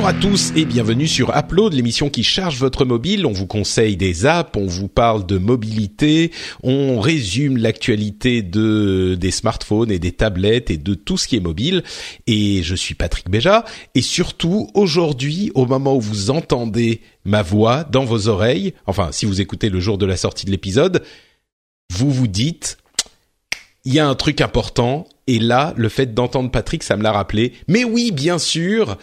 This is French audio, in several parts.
Bonjour à tous et bienvenue sur Upload, l'émission qui charge votre mobile. On vous conseille des apps, on vous parle de mobilité, on résume l'actualité de des smartphones et des tablettes et de tout ce qui est mobile. Et je suis Patrick Béja. Et surtout aujourd'hui, au moment où vous entendez ma voix dans vos oreilles, enfin si vous écoutez le jour de la sortie de l'épisode, vous vous dites il y a un truc important et là, le fait d'entendre Patrick, ça me l'a rappelé. Mais oui, bien sûr,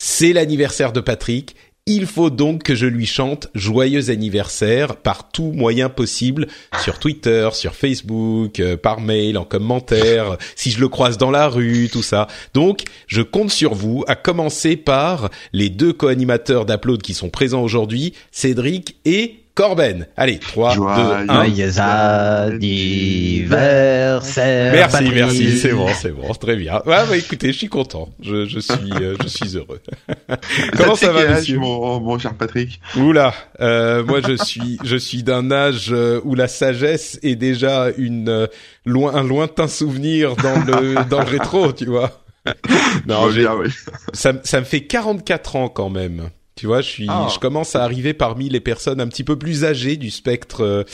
c'est l'anniversaire de Patrick. Il faut donc que je lui chante joyeux anniversaire par tout moyen possible sur Twitter, sur Facebook, euh, par mail, en commentaire, si je le croise dans la rue, tout ça. Donc, je compte sur vous, à commencer par les deux co-animateurs d'Upload qui sont présents aujourd'hui, Cédric et Corben. Allez, 3, 2, 1. Joyeux anniversaire. Merci, Patrick. merci, c'est bon, c'est bon, très bien. Ouais, bah, écoutez, je suis content, je, je suis, euh, je suis heureux. Comment ça va, monsieur mon, mon cher Patrick Oula, euh, moi je suis, je suis d'un âge euh, où la sagesse est déjà une euh, loin, un lointain souvenir dans le dans le rétro, tu vois. Non, bien, oui. ça, me- ça me fait 44 ans quand même. Tu vois, je suis, Ah. je commence à arriver parmi les personnes un petit peu plus âgées du spectre euh,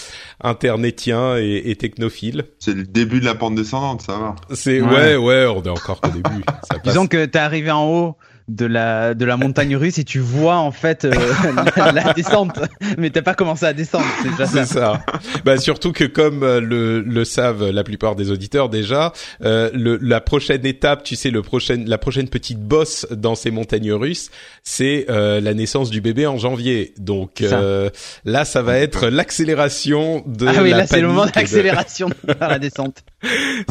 internetien et, et technophile. C'est le début de la pente descendante, ça va. C'est ouais. Ouais. ouais, on est encore qu'au début. Ça passe. Disons que t'es arrivé en haut de la de la montagne russe et tu vois en fait euh, la, la descente, mais t'as pas commencé à descendre. C'est déjà C'est ça. ça. bah surtout que comme euh, le, le savent la plupart des auditeurs déjà, euh, le, la prochaine étape, tu sais, le prochain, la prochaine petite bosse dans ces montagnes russes, c'est euh, la naissance du bébé en janvier. Donc Ça. euh, là, ça va être l'accélération de. Ah oui, la là c'est le moment de- d'accélération vers la descente.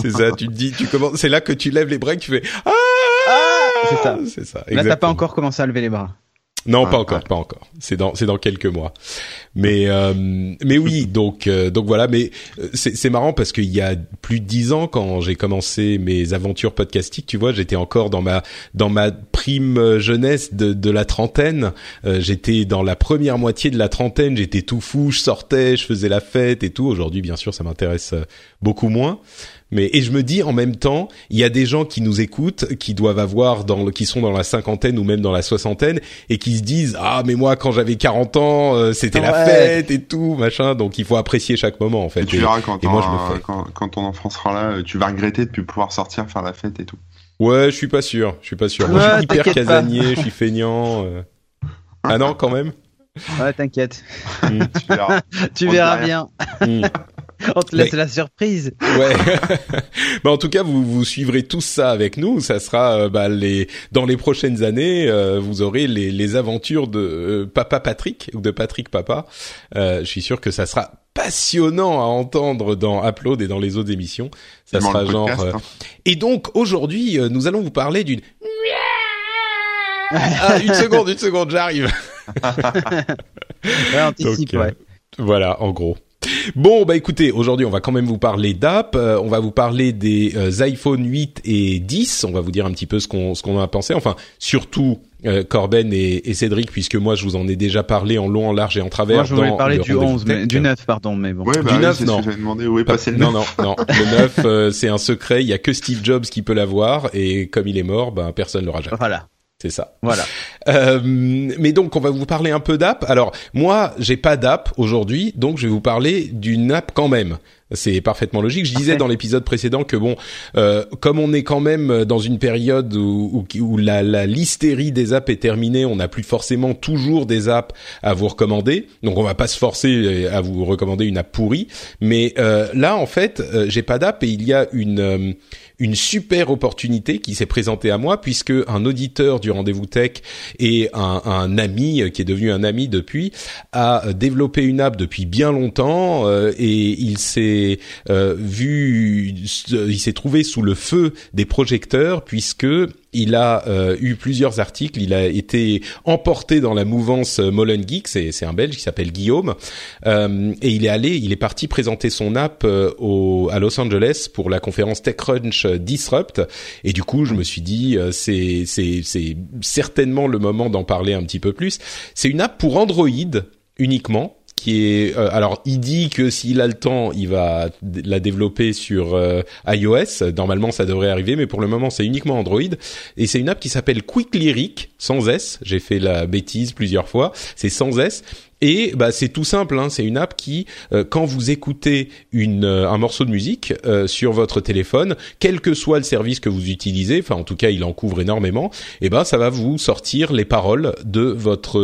C'est ça. Tu te dis, tu commences. C'est là que tu lèves les bras, et que tu fais ah. C'est ça. C'est ça. Là t'as pas exactement. encore commencé à lever les bras. Non, pas Ouais, encore, ouais. pas encore. C'est dans, c'est dans quelques mois. Mais, euh, mais oui, donc, euh, donc voilà. Mais euh, c'est, c'est marrant parce qu'il y a plus de dix ans, quand j'ai commencé mes aventures podcastiques, tu vois, j'étais encore dans ma, dans ma prime euh, jeunesse de, de la trentaine. Euh, j'étais dans la première moitié de la trentaine. J'étais tout fou, je sortais, je faisais la fête et tout. Aujourd'hui, bien sûr, ça m'intéresse euh, beaucoup moins. Mais et je me dis en même temps, il y a des gens qui nous écoutent, qui doivent avoir dans le, qui sont dans la cinquantaine ou même dans la soixantaine et qui se disent ah mais moi quand j'avais 40 ans euh, c'était la Ouais. fête et tout machin donc il faut apprécier chaque moment en fait. Et tu Et- verras quand, et moi, ton- je le fais. quand, quand ton enfant sera là, euh, tu vas regretter de plus pouvoir sortir faire la fête et tout. ouais je suis pas sûr, je suis pas sûr. Moi, je Ouais, suis hyper casanier, je suis feignant. euh. Ah non quand même? Ouais, t'inquiète. Mm. Tu verras. Tu verras bien. Mm. On te laisse la surprise. Ouais. bah en tout cas, vous vous suivrez tout ça avec nous. Ça sera euh, bah, les dans les prochaines années, euh, vous aurez les, les aventures de euh, Papa Patrick ou de Patrick Papa. Euh, je suis sûr que ça sera passionnant à entendre dans Upload et dans les autres émissions. Ça sera genre. euh, hein. Et donc aujourd'hui, euh, nous allons vous parler d'une. ah, une seconde, une seconde, j'arrive. Ouais, anticipe, Donc, euh, ouais. Voilà, en gros. Bon, bah écoutez, aujourd'hui, on va quand même vous parler d'app. euh, on va vous parler des euh, iPhone 8 et 10. On va vous dire un petit peu ce qu'on ce qu'on en a pensé. Enfin, surtout euh, Corben et, et Cédric, puisque moi, je vous en ai déjà parlé en long, en large et en travers. Moi je voulais parler le du rendez-vous 11, mais, tech. du 9 pardon, mais bon. Ouais, bah, Du oui, neuf, c'est non. ce que j'avais demandé où est Pas- passé le non, neuf. non, non. Le 9, euh, c'est un secret. Il y a que Steve Jobs qui peut l'avoir, et comme il est mort, ben personne l'aura jamais. Voilà, C'est ça. voilà. Euh, mais donc on va vous parler un peu d'app. Alors moi j'ai pas d'app aujourd'hui, donc je vais vous parler d'une app quand même. C'est parfaitement logique. Je disais dans l'épisode précédent que bon, euh, comme on est quand même dans une période où, où, où la, la listerie des apps est terminée, on n'a plus forcément toujours des apps à vous recommander. Donc on va pas se forcer à vous recommander une app pourrie. Mais euh, là en fait, euh, j'ai pas d'app et il y a une euh, une super opportunité qui s'est présentée à moi puisque un auditeur du rendez-vous tech et un, ami euh, qui est devenu un ami depuis a euh, développé une app depuis bien longtemps euh, et il s'est euh, vu, il s'est trouvé sous le feu des projecteurs puisque il a euh, eu plusieurs articles, il a été emporté dans la mouvance Molen Geek, c'est un Belge qui s'appelle Guillaume, euh, et il est allé, il est parti présenter son app euh, au, à Los Angeles pour la conférence TechCrunch Disrupt, et du coup je me suis dit c'est c'est c'est certainement le moment d'en parler un petit peu plus. C'est une app pour Android uniquement qui est euh, alors il dit que s'il a le temps, il va la développer sur euh, iOS. Normalement, ça devrait arriver, mais pour le moment, c'est uniquement Android et c'est une app qui s'appelle Quick Lyric sans S. J'ai fait la bêtise plusieurs fois. C'est sans S et bah, c'est tout simple, hein, c'est une app qui, euh, quand vous écoutez une, euh, un morceau de musique euh, sur votre téléphone, quel que soit le service que vous utilisez, enfin en tout cas il en couvre énormément, et ben ça va vous sortir les paroles de votre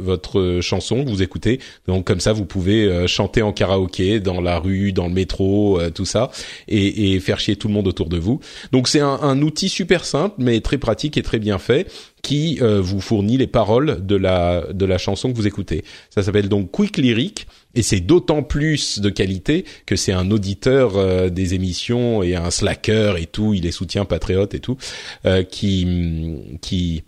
votre chanson que vous écoutez. Donc comme ça vous pouvez chanter en karaoké dans la rue, dans le métro, tout ça, et, faire chier tout le monde autour de vous. Donc c'est un outil super simple mais très pratique et très bien fait qui euh, vous fournit les paroles de la de la chanson que vous écoutez. Ça s'appelle donc Quick Lyric et c'est d'autant plus de qualité que c'est un auditeur euh, des émissions et un slacker et tout, il est soutien patriote et tout euh, qui qui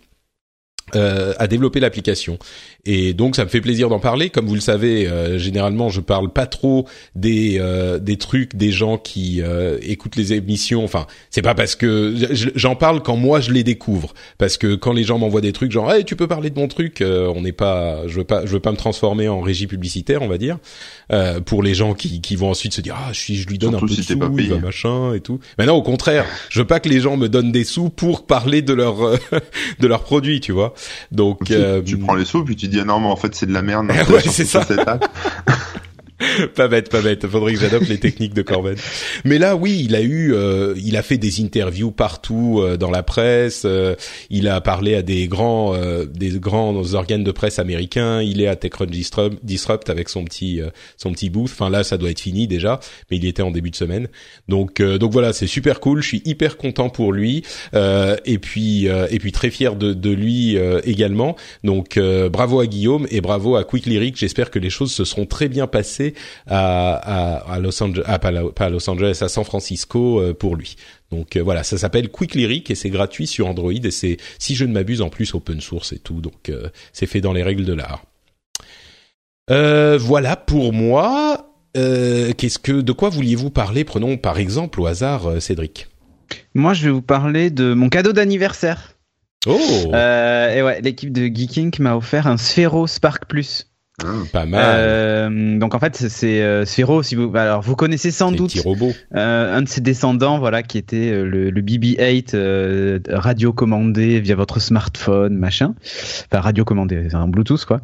a développé l'application. Et donc ça me fait plaisir d'en parler. Comme vous le savez, euh, généralement je parle pas trop des euh, des trucs des gens qui euh, écoutent les émissions. Enfin, c'est pas parce que j'en parle quand moi je les découvre. Parce que quand les gens m'envoient des trucs genre hey, tu peux parler de mon truc, on n'est pas, je veux pas, je veux pas me transformer en régie publicitaire, on va dire. pour les gens qui qui vont ensuite se dire ah je je lui donne un peu de sous, va machin et tout. Mais non, au contraire, je veux pas que les gens me donnent des sous pour parler de leur de leurs produits, tu vois. Donc tu, tu prends les sous puis tu dis ah non mais en fait c'est de la merde. ouais, c'est ça. pas bête, pas bête. Faudrait que j'adopte les techniques de Corben. Mais là, oui, il a eu, euh, il a fait des interviews partout euh, dans la presse. Euh, il a parlé à des grands, des grands organes de presse américains. Il est à TechCrunch Disrupt, avec son petit, son petit booth. Enfin là, ça doit être fini déjà, mais il était en début de semaine. Donc, donc voilà, c'est super cool. Je suis hyper content pour lui. et puis, et puis très fier de, de lui également. Donc, bravo à Guillaume et bravo à Quick Lyric. J'espère que les choses se seront très bien passées à, Los Angeles, ah, pas, à Los Angeles, à San Francisco euh, pour lui. Donc euh, voilà, ça s'appelle Quick Lyric et c'est gratuit sur Android et c'est, si je ne m'abuse, en plus open source et tout. Donc euh, c'est fait dans les règles de l'art. voilà pour moi. qu'est-ce que, de quoi vouliez-vous parler? Prenons par exemple au hasard Cédric. Moi, je vais vous parler de mon cadeau d'anniversaire. Oh. et ouais, l'équipe de Geeking m'a offert un Sphero Spark Plus. Ah, pas mal. Euh, donc en fait c'est euh, Sphero si vous alors vous connaissez sans doute euh, un de ses descendants voilà qui était euh, le, le BB-8 euh, radio commandé via votre smartphone machin enfin radio commandé c'est un Bluetooth quoi.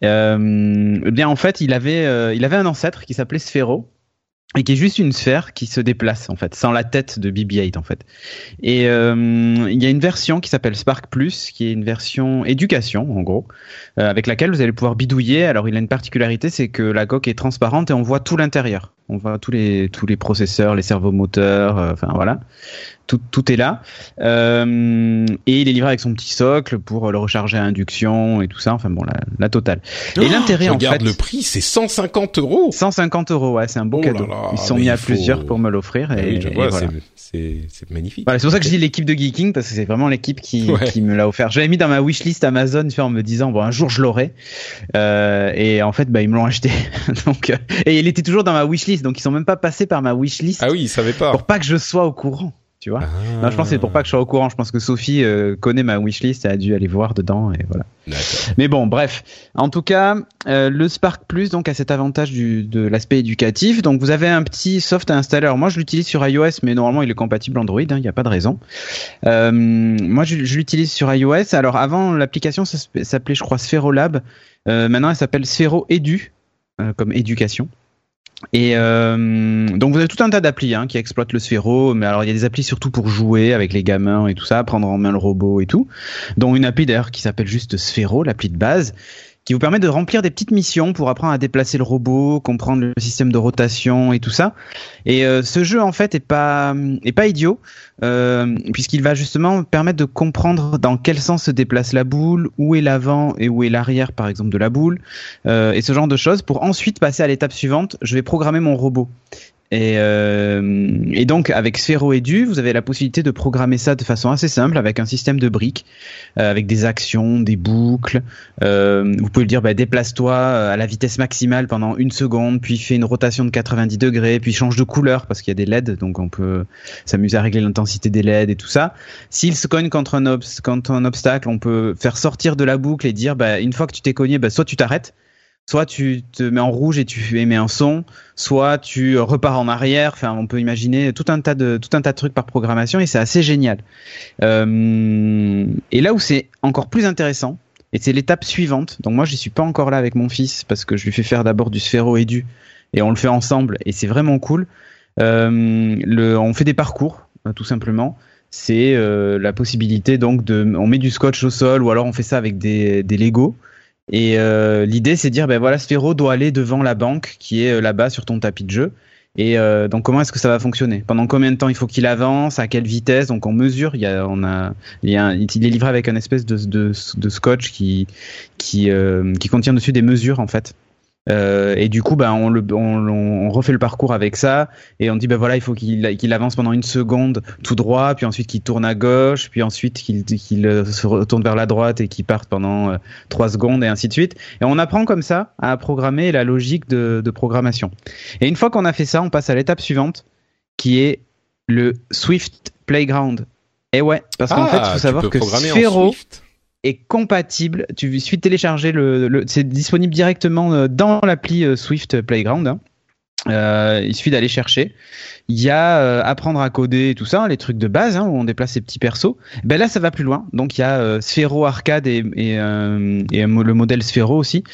Eh bien en fait il avait il avait un ancêtre qui s'appelait Sphero et qui est juste une sphère qui se déplace en fait, sans la tête de BB-8 en fait. Et euh, il y a une version qui s'appelle Spark Plus, qui est une version éducation en gros, euh, avec laquelle vous allez pouvoir bidouiller. Alors il a une particularité, c'est que la coque est transparente et on voit tout l'intérieur. On voit tous les tous les processeurs, les servomoteurs, euh, enfin voilà tout, tout est là. Euh, et il est livré avec son petit socle pour le recharger à induction et tout ça. Enfin bon, la, la totale. Et oh, l'intérêt en fait, le prix, c'est 150 euros. 150 euros, ouais, c'est un beau oh cadeau. Ils sont mis à plusieurs pour me l'offrir et, oui, je vois, c'est magnifique. Voilà, c'est pour ça que je dis l'équipe de Geeking parce que c'est vraiment l'équipe qui, qui me l'a offert. J'avais mis dans ma wishlist Amazon en me disant bon un jour je l'aurai. Euh, et en fait, bah ils me l'ont acheté. donc et il était toujours dans ma wishlist, donc ils sont même pas passés par ma wishlist. Ah oui, ils savaient pas. Pour pas que je sois au courant tu vois. Ah. Non, je pense que c'est pour pas que je sois au courant. Je pense que Sophie euh, connaît ma wishlist et a dû aller voir dedans et voilà. Mais bon, bref. En tout cas, euh, le Spark Plus donc a cet avantage du, de l'aspect éducatif. Donc vous avez un petit soft à installer. Alors moi, je l'utilise sur iOS, mais normalement il est compatible Android. Il hein, n'y a pas de raison. Euh, moi, je, je l'utilise sur iOS. Alors avant, l'application s'appelait, je crois, Spherolab. Maintenant, elle s'appelle Sphero Edu, comme éducation. Et euh, donc vous avez tout un tas d'applis hein, qui exploitent le sphéro, mais alors il y a des applis surtout pour jouer avec les gamins et tout ça, prendre en main le robot et tout, dont une appli d'ailleurs qui s'appelle juste Sphéro, l'appli de base, qui vous permet de remplir des petites missions pour apprendre à déplacer le robot, comprendre le système de rotation et tout ça. Et euh, ce jeu en fait est pas est pas idiot euh, puisqu'il va justement permettre de comprendre dans quel sens se déplace la boule, où est l'avant et où est l'arrière par exemple de la boule euh, et ce genre de choses pour ensuite passer à l'étape suivante. Je vais programmer mon robot. Et, euh, et donc avec Sphero Edu, vous avez la possibilité de programmer ça de façon assez simple avec un système de briques, euh, avec des actions, des boucles. Euh, vous pouvez lui dire bah, déplace-toi à la vitesse maximale pendant une seconde, puis fais une rotation de 90 degrés, puis change de couleur parce qu'il y a des LED, donc on peut s'amuser à régler l'intensité des LED et tout ça. S'il se cogne contre un, contre un obstacle, on peut faire sortir de la boucle et dire bah, une fois que tu t'es cogné, bah, soit tu t'arrêtes soit tu te mets en rouge et tu émets un son, soit tu repars en arrière. Enfin, on peut imaginer tout un tas de tout un tas de trucs par programmation et c'est assez génial. Euh, et là où c'est encore plus intéressant, et c'est l'étape suivante. Donc moi, je suis pas encore là avec mon fils parce que je lui fais faire d'abord du sphéro et du et on le fait ensemble et c'est vraiment cool. Euh, on fait des parcours euh, tout simplement. C'est la possibilité donc de, on met du scotch au sol ou alors on fait ça avec des, des Lego et euh, l'idée, c'est de dire, ben voilà, Sphero doit aller devant la banque qui est euh, là-bas sur ton tapis de jeu. Et euh, donc, comment est-ce que ça va fonctionner? Pendant combien de temps il faut qu'il avance? À quelle vitesse? Donc, on mesure. Il y a, a, a il est livré avec un espèce de, de, de scotch qui qui contient dessus des mesures en fait. Euh, et du coup, ben, on, le, on, on, refait le parcours avec ça et on dit ben voilà, il faut qu'il qu'il avance pendant une seconde tout droit, puis ensuite qu'il tourne à gauche, puis ensuite qu'il qu'il euh, se retourne vers la droite et qu'il parte pendant euh, trois secondes et ainsi de suite. Et on apprend comme ça à programmer la logique de, de programmation. Et une fois qu'on a fait ça, on passe à l'étape suivante qui est le Swift Playground. Et ouais, parce qu'en ah, fait, il faut savoir que Sphero, est compatible. Tu suffit de télécharger le, le c'est disponible directement euh, dans l'appli euh, Swift Playground. Hein. Euh, il suffit d'aller chercher. Il y a apprendre à coder et tout ça, les trucs de base hein, où on déplace ses petits persos. Ben là, ça va plus loin. Donc il y a Sphero Arcade et le modèle Sphero aussi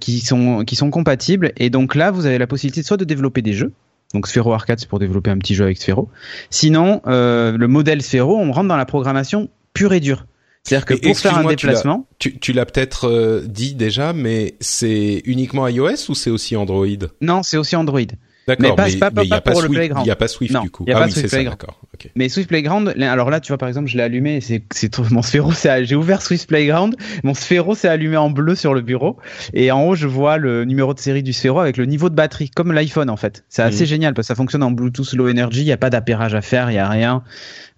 qui sont qui sont compatibles. Et donc là, vous avez la possibilité soit de développer des jeux. Donc Sphero Arcade, c'est pour développer un petit jeu avec Sphero. Sinon, le modèle Sphero, on rentre dans la programmation pure et dure. C'est-à-dire que pour faire un déplacement, tu, l'as peut-être euh, dit déjà, mais c'est uniquement iOS ou c'est aussi Android? Non, c'est aussi Android. D'accord, mais, pas, mais, il n'y a, pas Swift, Playground. Il y a pas Swift non, du coup. Y a ah pas oui, c'est ça, Playground. d'accord. Okay. Mais Swift Playground, alors là, tu vois, par exemple, je l'ai allumé, c'est, c'est mon Sphero, c'est, j'ai ouvert Swift Playground, mon Sphero s'est allumé en bleu sur le bureau, et en haut, je vois le numéro de série du Sphero avec le niveau de batterie, comme l'iPhone en fait. C'est assez mmh. génial parce que ça fonctionne en Bluetooth Low Energy, il n'y a pas d'appairage à faire, il n'y a rien.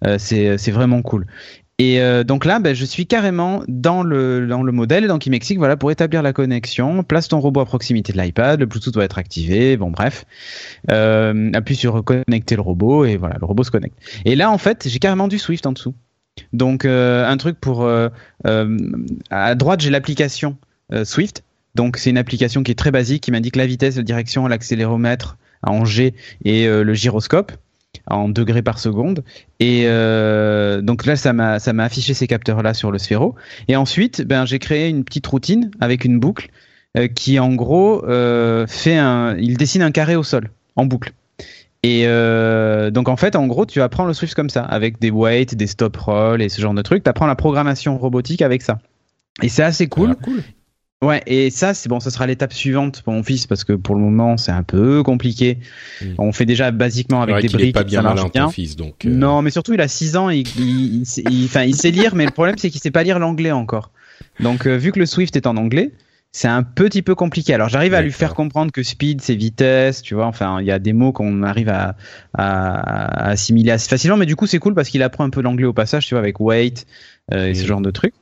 Euh, c'est, c'est vraiment cool. Et euh, donc là, ben, je suis carrément dans le, dans le modèle. Il m'explique, voilà, pour établir la connexion, place ton robot à proximité de l'iPad, le Bluetooth doit être activé, bon bref. Euh, appuie sur reconnecter le robot et voilà, le robot se connecte. Et là, en fait, j'ai carrément du Swift en dessous. Donc euh, un truc pour... À droite, j'ai l'application Swift. Donc c'est une application qui est très basique, qui m'indique la vitesse, la direction, l'accéléromètre en G et le gyroscope en degrés par seconde. Et euh, donc là, ça m'a affiché ces capteurs-là sur le Sphero. Et ensuite, ben j'ai créé une petite routine avec une boucle euh, qui, en gros, euh, fait un, il dessine un carré au sol en boucle. Et donc en fait, en gros, tu apprends le Swift comme ça, avec des weights, des stop roll et ce genre de trucs. Tu apprends la programmation robotique avec ça. Et c'est assez cool. Ah, cool. Ouais, et ça, c'est bon, ça sera l'étape suivante pour mon fils parce que pour le moment, c'est un peu compliqué. Mm. On fait déjà basiquement avec des briques. Est pas bien malin, ton fils, donc. Euh... Non, mais surtout, il a 6 ans, il, il, il, enfin, il sait lire, mais le problème, c'est qu'il sait pas lire l'anglais encore. Donc, euh, vu que le Swift est en anglais, c'est un petit peu compliqué. Alors, j'arrive à lui faire comprendre que speed, c'est vitesse, tu vois. Enfin, il y a des mots qu'on arrive à, à, à, assimiler assez facilement, mais du coup, c'est cool parce qu'il apprend un peu l'anglais au passage, tu vois, avec weight euh, et ce genre de trucs.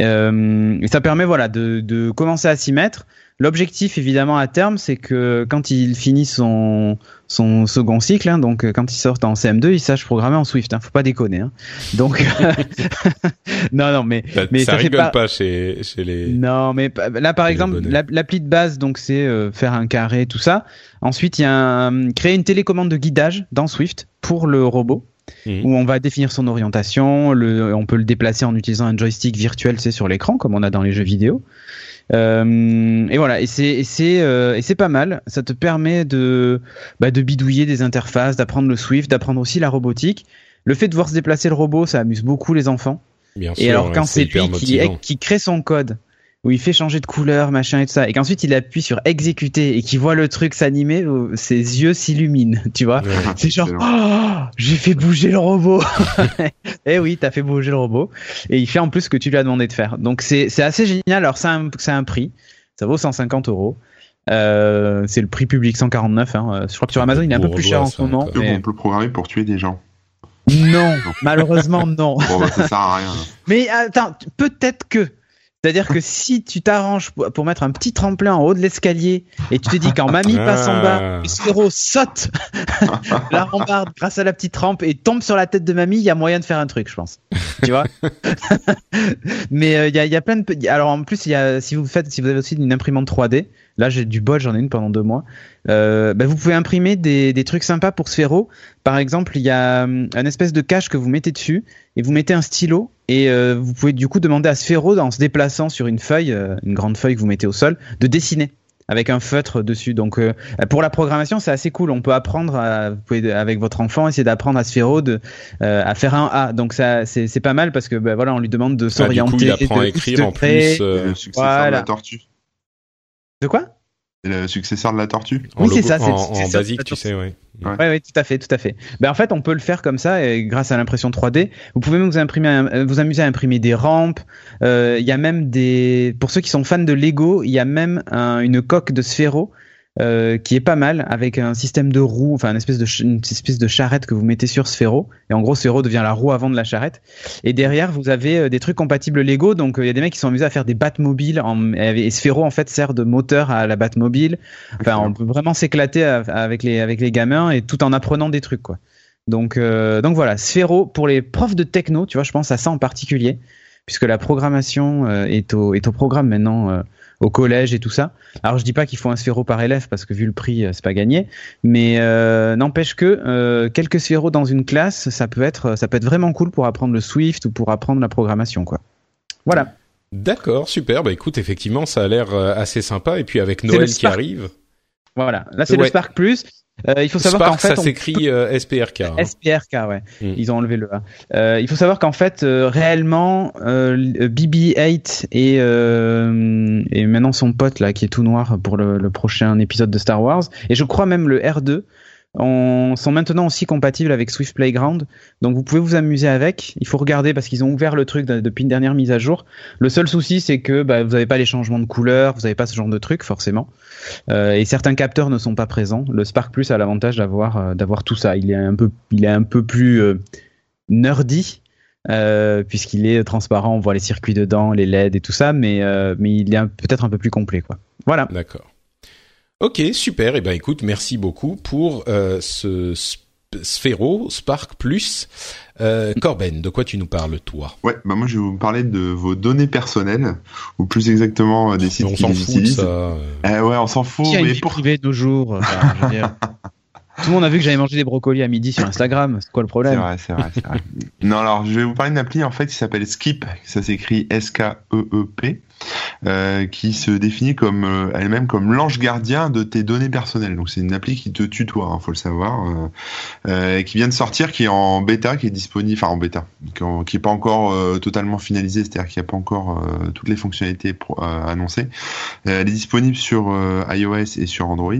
Euh, et ça permet voilà de, de commencer à s'y mettre. L'objectif évidemment à terme, c'est que quand il finit son son second cycle, hein, donc quand il sort en CM2, il sache programmer en Swift. Hein, faut pas déconner. Hein. Donc non non mais ça, mais ça, ça rigole pas... pas, chez chez les. Non mais là par exemple l'appli de base donc c'est euh, faire un carré tout ça. Ensuite il y a un, créer une télécommande de guidage dans Swift pour le robot. Mmh. où on va définir son orientation, le, on peut le déplacer en utilisant un joystick virtuel, c'est sur l'écran comme on a dans les jeux vidéo. Euh, et voilà, et c'est c'est euh, et c'est pas mal. Ça te permet de bah, de bidouiller des interfaces, d'apprendre le Swift, d'apprendre aussi la robotique. Le fait de voir se déplacer le robot, ça amuse beaucoup les enfants. Bien et sûr, alors quand c'est lui qui, qui crée son code, où il fait changer de couleur, machin et tout ça, et qu'ensuite il appuie sur exécuter et qu'il voit le truc s'animer, ses yeux s'illuminent, tu vois. Ouais, c'est genre, oh, j'ai fait bouger le robot. eh oui, t'as fait bouger le robot. Et il fait en plus ce que tu lui as demandé de faire. Donc c'est, c'est assez génial. Alors ça a un, ça a un prix. Ça vaut 150 euros. Euh, c'est le prix public 149. Hein. Je crois que sur Amazon, il est un peu plus cher en ce moment. On peut le programmer pour tuer des gens. Non, malheureusement non. Bon, bah, ça sert à rien. Mais attends, peut-être que. C'est-à-dire que si tu t'arranges pour mettre un petit tremplin en haut de l'escalier et tu te dis quand mamie passe en bas, le sphéro saute la rambarde grâce à la petite rampe et tombe sur la tête de mamie, il y a moyen de faire un truc, je pense. Tu vois Mais euh, il y, a, y, a, plein de alors en plus il y a si vous faites si vous avez aussi une imprimante 3D, là j'ai du bol, j'en ai une pendant deux mois. Euh, bah, vous pouvez imprimer des, des, trucs sympas pour Sphero. Par exemple, il y a hum, un espèce de cache que vous mettez dessus et vous mettez un stylo et euh, vous pouvez du coup demander à Sphero en se déplaçant sur une feuille, euh, une grande feuille que vous mettez au sol, de dessiner avec un feutre dessus. Donc euh, pour la programmation, c'est assez cool. On peut apprendre, à, vous pouvez avec votre enfant essayer d'apprendre à Sphero de, à faire un A. Donc ça, c'est pas mal parce que bah, voilà, on lui demande de s'orienter. Ah, du coup, il apprend à écrire en plus. Le successeur de la tortue. De quoi? Le successeur de la tortue. Oui, c'est ça. En, en basique, tu sais, oui. Ouais. ouais, tout à fait, tout à fait. Ben, en fait, on peut le faire comme ça, et grâce à l'impression 3D. Vous pouvez même vous, imprimer, vous amuser à imprimer des rampes. Euh, il y a même des, pour ceux qui sont fans de Lego, il y a même un, une coque de Sphero euh, qui est pas mal avec un système de roue, enfin une espèce de une espèce de charrette que vous mettez sur Sphero et en gros Sphero devient la roue avant de la charrette et derrière vous avez euh, des trucs compatibles Lego donc euh, il y a des mecs qui sont amusés à faire des Batmobiles en, et Sphero en fait sert de moteur à la Batmobile. Enfin on peut vraiment s'éclater avec les avec les gamins et tout en apprenant des trucs quoi. Donc donc voilà, Sphero pour les profs de techno, tu vois, je pense à ça en particulier puisque la programmation est au est au programme maintenant au collège et tout ça. Alors je dis pas qu'il faut un sphéro par élève parce que vu le prix euh, c'est pas gagné, mais euh, n'empêche que euh, quelques sphéros dans une classe, ça peut être ça peut être vraiment cool pour apprendre le Swift ou pour apprendre la programmation quoi. Voilà. D'accord, super. Bah écoute, effectivement, ça a l'air assez sympa. Et puis avec Noël qui arrive. Voilà, là c'est le Spark Plus. Euh, il faut savoir qu'en fait, ça s'écrit euh, SPRK. Hein. SPRK, ouais. Hmm. Ils ont enlevé le A. Euh, il faut savoir qu'en fait, euh, réellement, BB-8 et et maintenant son pote là qui est tout noir pour le, le, prochain épisode de Star Wars et je crois même le R2 on, sont maintenant aussi compatibles avec Swift Playground. Donc vous pouvez vous amuser avec. Il faut regarder parce qu'ils ont ouvert le truc depuis une dernière mise à jour. Le seul souci, c'est que bah, vous n'avez pas les changements de couleur, vous n'avez pas ce genre de truc forcément. Euh, et certains capteurs ne sont pas présents. Le Spark Plus a l'avantage d'avoir euh, d'avoir tout ça. Il est un peu il est un peu plus euh, nerdy. puisqu'il est transparent, on voit les circuits dedans, les LED et tout ça, mais mais il est peut-être un peu plus complet, quoi. Voilà. D'accord. Ok, super. Et eh ben écoute, merci beaucoup pour euh, ce Sphéro Spark Plus. Euh, Corben, de quoi tu nous parles toi? Ouais, bah moi je vais vous parler de vos données personnelles, ou plus exactement euh, des sites on qui les utilisent. De ça. Ouais, on s'en fout. Qui a mais pour... de nos jours. je veux dire. Tout le monde a vu que j'avais mangé des brocolis à midi sur Instagram. C'est quoi le problème? C'est vrai, c'est vrai, c'est vrai. non, alors je vais vous parler d'une appli en fait qui s'appelle Skip. Ça s'écrit S-K-E-E-P. Euh, qui se définit comme euh, elle-même comme l'ange gardien de tes données personnelles. Donc c'est une appli qui te tutoie, hein, faut le savoir, euh, qui vient de sortir, qui est en bêta, qui est disponible, enfin en bêta, qui, en, qui est pas encore totalement finalisée, c'est-à-dire qu'il n'y a pas encore toutes les fonctionnalités annoncées. elle est disponible sur iOS et sur Android.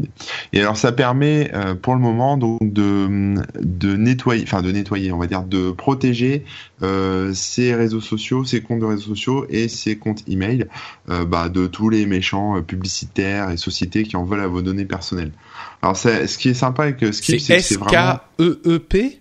Et alors ça permet pour le moment donc de de nettoyer, enfin de nettoyer, on va dire, de protéger ses réseaux sociaux, ses comptes de réseaux sociaux et ses comptes email bah, de tous les méchants euh, publicitaires et sociétés qui en veulent à vos données personnelles. Alors, ce qui est sympa avec Skip, c'est que c'est vraiment... S-K-E-E-P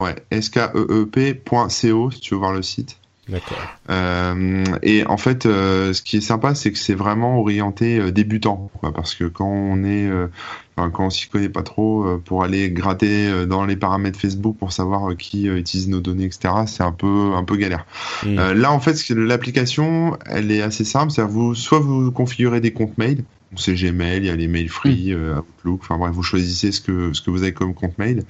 Ouais, S-K-E-E-P.co, si tu veux voir le site. D'accord. Euh, et en fait, euh, ce qui est sympa, c'est que c'est vraiment orienté euh, débutant, quoi, parce que quand on est, euh, quand on s'y connaît pas trop, pour aller gratter dans les paramètres Facebook pour savoir qui utilise nos données, etc., c'est un peu, un peu galère. Mmh. là, en fait, l'application, elle est assez simple, c'est-à-dire vous, soit vous configurez des comptes mail, c'est Gmail, il y a les mails free, mmh. euh, Outlook, enfin bref, vous choisissez ce que ce que vous avez comme compte mail.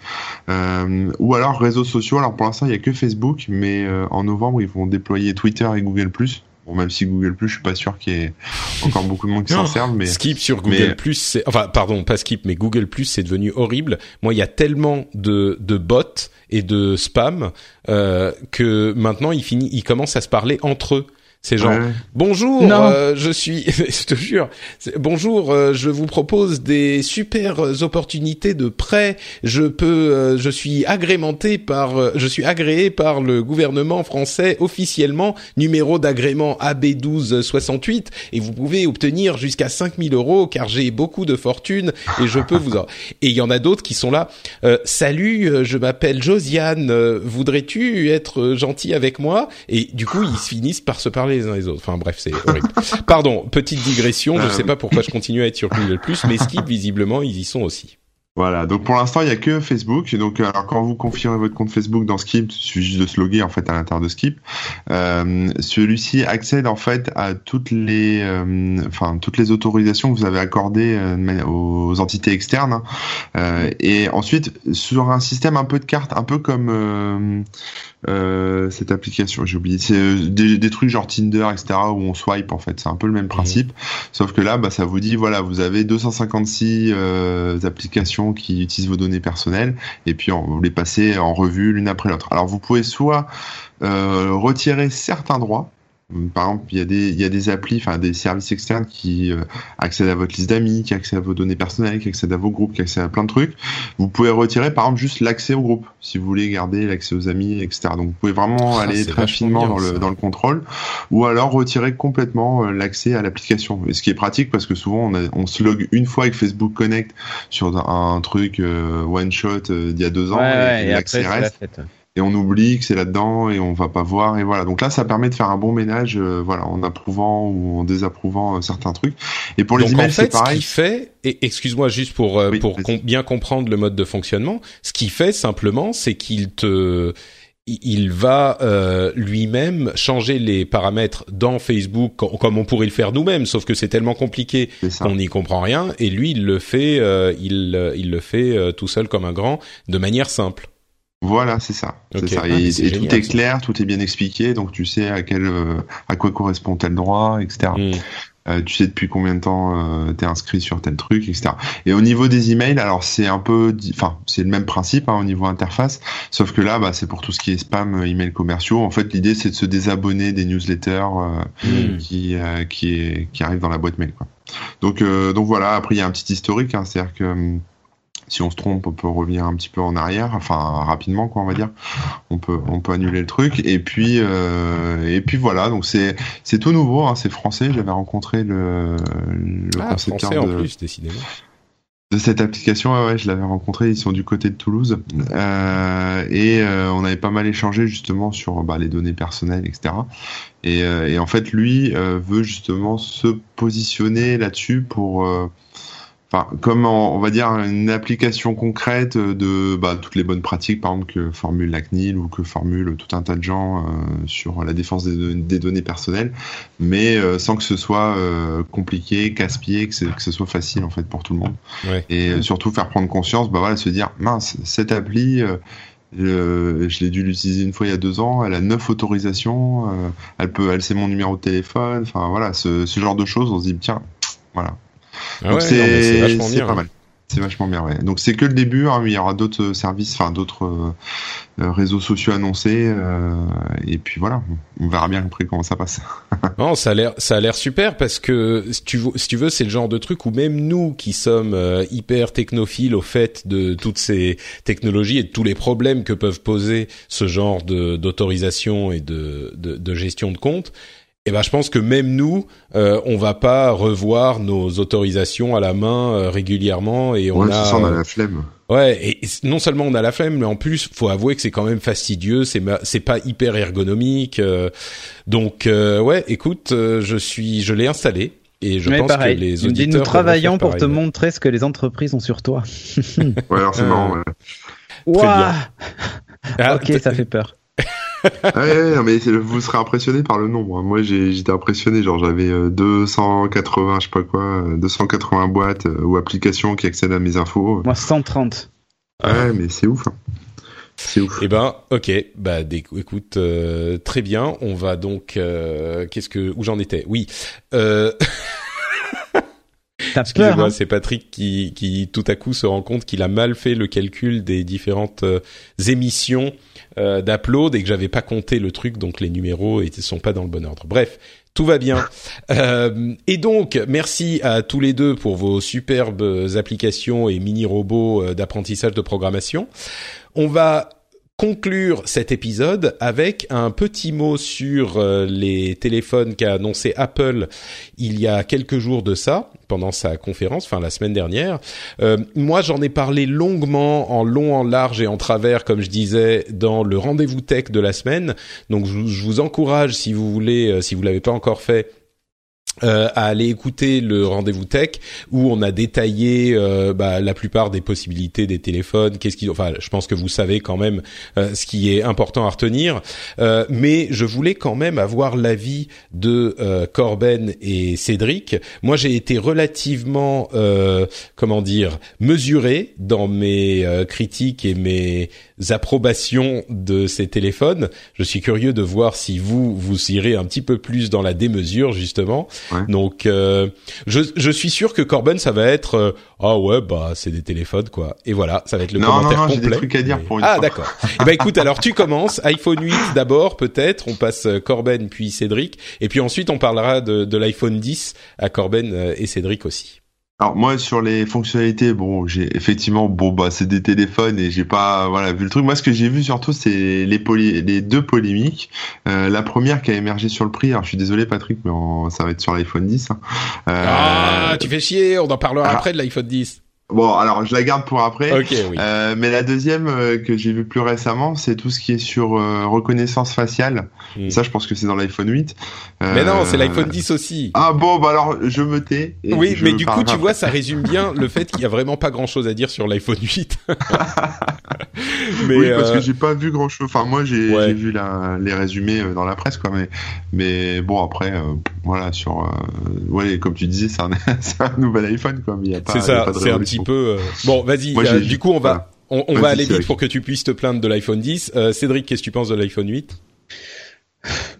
Euh, ou alors réseaux sociaux. Alors pour l'instant, il y a que Facebook, mais euh, en novembre, ils vont déployer Twitter et Google+. Bon, même si Google Plus, je suis pas sûr qu'il y ait encore beaucoup de monde qui s'en servent, mais skip sur Google Plus, c'est enfin pardon, pas skip, mais Google Plus, c'est devenu horrible. Moi, il y a tellement de de bots et de spam euh, que maintenant ils finissent, ils commencent à se parler entre eux C'est genre bonjour, euh, je suis, je te jure, bonjour, euh, je vous propose des super opportunités de prêt. Je peux, euh, je suis agrémenté par, je suis agréé par le gouvernement français officiellement, numéro d'agrément AB1268 et vous pouvez obtenir jusqu'à 5000 euros car j'ai beaucoup de fortune et je peux vous en... Et il y en a d'autres qui sont là. Salut, je m'appelle Josiane. Voudrais-tu être gentil avec moi? Et du coup, ils finissent par se parler les uns les autres. Enfin bref, c'est horrible. Pardon, petite digression. Je ne sais pas pourquoi je continue à être sur Google Plus, mais Skip visiblement ils y sont aussi. Voilà, donc pour l'instant, il y a que Facebook. Donc, alors quand vous confirmez votre compte Facebook dans Skip, il suffit juste de se loguer en fait à l'intérieur de Skip. Euh, Celui-ci accède en fait à toutes les, euh, enfin toutes les autorisations que vous avez accordées euh, aux entités externes. Hein. Euh, et ensuite, sur un système un peu de carte, un peu comme euh, euh, cette application, j'ai oublié, c'est euh, des, trucs genre Tinder, etc. où on swipe en fait, c'est un peu le même principe, sauf que là, bah, ça vous dit voilà, vous avez 256 euh, qui utilisent vos données personnelles et puis on, les passez en revue l'une après l'autre. Alors vous pouvez soit retirer certains droits, par exemple, il y a des, il y a des applis, enfin des services externes qui euh, accèdent à votre liste d'amis, qui accèdent à vos données personnelles, qui accèdent à vos groupes, qui accèdent à plein de trucs. Vous pouvez retirer, par exemple, juste l'accès au groupe, si vous voulez garder l'accès aux amis, etc. Donc, vous pouvez vraiment ah, aller très finement dans le, dans le contrôle, ou alors retirer complètement euh, l'accès à l'application. Et ce qui est pratique parce que souvent, on, on se log une fois avec Facebook Connect sur un, truc euh, one shot d'il y a deux ans, et, l'accès reste et on oublie que c'est là-dedans et on va pas voir et voilà. Donc là, ça permet de faire un bon ménage, euh, voilà, en approuvant ou en désapprouvant euh, certains trucs. Et pour les emails, c'est pareil. Ce qu'il fait, et excuse-moi juste pour euh, pour bien comprendre le mode de fonctionnement, ce qu'il fait simplement, c'est qu'il te il va lui-même changer les paramètres dans Facebook comme on pourrait le faire nous-mêmes, sauf que c'est tellement compliqué qu'on n'y comprend rien. Et lui, il le fait, il, il le fait tout seul comme un grand, de manière simple. Voilà, c'est ça. ça. Ah, et, tout est clair, tout est bien expliqué, donc tu sais à quel, euh, à quoi correspond tel droit, etc. Hmm. Euh, tu sais depuis combien de temps euh, t'es inscrit sur tel truc, etc. Et au niveau des emails, alors c'est un peu, enfin c'est le même principe hein, au niveau interface, sauf que là, bah, c'est pour tout ce qui est spam, emails commerciaux. En fait, l'idée c'est de se désabonner des newsletters hmm. qui qui, qui arrivent dans la boîte mail. Quoi. Donc donc voilà. Après il y a un petit historique, hein, c'est-à-dire que hum, si on se trompe, on peut revenir un petit peu en arrière, enfin rapidement quoi, on va dire. On peut on peut annuler le truc et puis euh, et puis voilà. Donc c'est c'est tout nouveau, hein, c'est français. J'avais rencontré le, le ah, concepteur de, en plus, décidément. de cette application. Ouais, je l'avais rencontré. Ils sont du côté de Toulouse euh, et euh, on avait pas mal échangé justement sur bah, les données personnelles, etc. Et, et en fait, lui veut justement se positionner là-dessus pour enfin, comme on va dire une application concrète de bah, toutes les bonnes pratiques, par exemple que formule la CNIL ou que formule tout un tas de gens euh, sur la défense des, données personnelles, mais euh, sans que ce soit euh, compliqué, casse-pied, que, ce soit facile en fait pour tout le monde. Et surtout faire prendre conscience, bah voilà, se dire mince, cette appli. je l'ai dû l'utiliser une fois il y a deux ans. Elle a neuf autorisations. elle peut, elle sait mon numéro de téléphone. Enfin voilà, ce, ce genre de choses. On se dit tiens, voilà, ah c'est vachement bien. Pas mal. C'est vachement bien, ouais. Donc c'est que le début, hein, il y aura d'autres services, enfin d'autres euh, euh, réseaux sociaux annoncés, euh, et puis voilà, on verra bien après comment ça passe. non, ça a l'air, ça a l'air super parce que si tu, si tu veux, c'est le genre de truc où même nous qui sommes hyper technophiles au fait de toutes ces technologies et de tous les problèmes que peuvent poser ce genre de d'autorisation et de, de, de gestion de compte, eh ben, je pense que même nous, euh, on va pas revoir nos autorisations à la main euh, régulièrement et on ouais, a. Ça, on a la flemme. Ouais, et, non seulement on a la flemme, mais en plus, faut avouer que c'est quand même fastidieux, c'est c'est pas hyper ergonomique. Euh, donc euh, ouais, écoute, je suis, je l'ai installé. Et je pense que les auditeurs. Nous travaillons pour te montrer ce que les entreprises ont sur toi. ouais, alors c'est marrant. Ouais. Wow. ok, ça fait peur ouais, non, mais vous serez impressionné par le nombre. Moi, j'étais impressionné. Genre, j'avais 280, euh, je sais pas quoi, 280 euh, boîtes euh, ou applications qui accèdent à mes infos. Moi, 130. Ouais, mais c'est ouf. Hein. C'est ouf. Eh ben, ok. Bah, écoute, très bien. On va donc. Qu'est-ce que où j'en étais? Oui. Excusez-moi, hein. c'est Patrick qui, qui tout à coup se rend compte qu'il a mal fait le calcul des différentes euh, émissions euh, d'Upload et que j'avais pas compté le truc, donc les numéros ne sont pas dans le bon ordre. Bref, tout va bien. Euh, et donc, merci à tous les deux pour vos superbes applications et mini robots euh, d'apprentissage de programmation. On va conclure cet épisode avec un petit mot sur euh, les téléphones qu'a annoncé Apple il y a quelques jours de ça pendant sa conférence, enfin la semaine dernière. Euh, moi, j'en ai parlé longuement, en long, en large et en travers, comme je disais, dans le rendez-vous tech de la semaine. Donc, je, vous encourage, si vous voulez, euh, si vous l'avez pas encore fait, euh, à aller écouter le rendez-vous tech où on a détaillé euh, bah, la plupart des possibilités des téléphones. Qu'est-ce qui, enfin, je pense que vous savez quand même euh, ce qui est important à retenir. mais je voulais quand même avoir l'avis de Corben et Cédric. Moi, j'ai été relativement, comment dire, mesuré dans mes critiques et mes approbations de ces téléphones. Je suis curieux de voir si vous vous irez un petit peu plus dans la démesure justement. Donc, euh, je, je suis sûr que Corben, ça va être euh, ah ouais bah c'est des téléphones quoi. Et voilà, ça va être le non, commentaire non, non, complet. J'ai des trucs à dire pour une ah d'accord. eh ben écoute, alors tu commences iPhone 8 d'abord peut-être. On passe euh, Corben puis Cédric et puis ensuite on parlera de, de l'iPhone 10 à Corben et Cédric aussi. Alors moi sur les fonctionnalités, bon, j'ai effectivement bon bah c'est des téléphones et j'ai pas voilà vu le truc. Moi ce que j'ai vu surtout c'est les les deux polémiques. Euh, la première qui a émergé sur le prix. Alors je suis désolé Patrick, mais ça va être sur l'iPhone 10. Hein. Euh... Ah tu fais chier, on en parlera ah. après de l'iPhone 10. Bon, alors je la garde pour après. Okay, oui. euh, mais la deuxième euh, que j'ai vu plus récemment, c'est tout ce qui est sur euh, reconnaissance faciale. Mm. Ça, je pense que c'est dans l'iPhone 8. Euh, mais non, c'est l'iPhone 10 aussi. Ah bon, bah alors je me tais. oui, mais du coup, tu vois, ça résume bien le fait qu'il y a vraiment pas grand-chose à dire sur l'iPhone 8. mais oui, parce que j'ai pas vu grand-chose. Enfin, moi, j'ai ouais. vu la, les résumés dans la presse, quoi. Mais, mais bon, après, voilà, sur, ouais, comme tu disais, c'est un, un, nouvel iPhone, quoi. Mais il y a pas. C'est ça, c'est un petit peu. Euh, bon, vas-y. Euh, du coup, on va on, on va aller vite pour que tu puisses te plaindre de l'iPhone 10. Euh, Cédric, qu'est-ce que tu penses de l'iPhone 8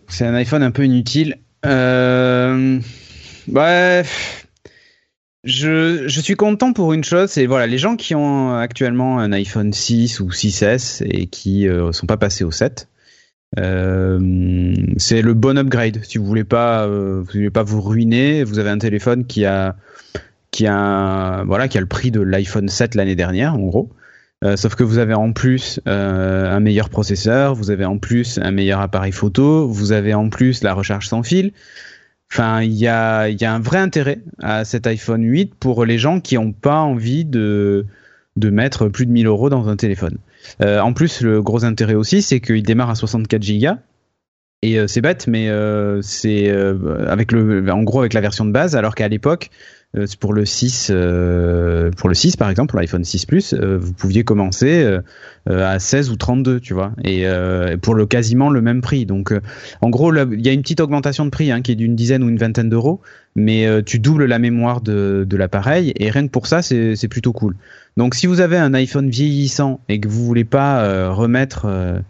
C'est un iPhone un peu inutile. Euh... Bref. Je, je suis content pour une chose, c'est voilà les gens qui ont actuellement un iPhone 6 ou 6S et qui euh, sont pas passés au 7. Euh, c'est le bon upgrade. Si vous voulez pas, euh, vous voulez pas vous ruiner, vous avez un téléphone qui a qui a voilà qui a le prix de l'iPhone 7 l'année dernière en gros. Euh, sauf que vous avez en plus euh, un meilleur processeur, vous avez en plus un meilleur appareil photo, vous avez en plus la recharge sans fil. Enfin, il y a, un vrai intérêt à cet iPhone 8 pour les gens qui n'ont pas envie de, mettre plus de 1000 euros dans un téléphone. Euh, en plus, le gros intérêt aussi, c'est qu'il démarre à 64 Go. Et c'est bête, mais c'est avec le, en gros avec la version de base, alors qu'à l'époque, pour le 6 euh, pour le 6 par exemple, l'iPhone 6 Plus, euh, vous pouviez commencer à 16 ou 32, tu vois, et pour le quasiment le même prix. Donc en gros, il y a une petite augmentation de prix hein, qui est d'une dizaine ou une vingtaine d'euros, mais tu doubles la mémoire de, de l'appareil et rien que pour ça, c'est plutôt cool. Donc si vous avez un iPhone vieillissant et que vous voulez pas remettre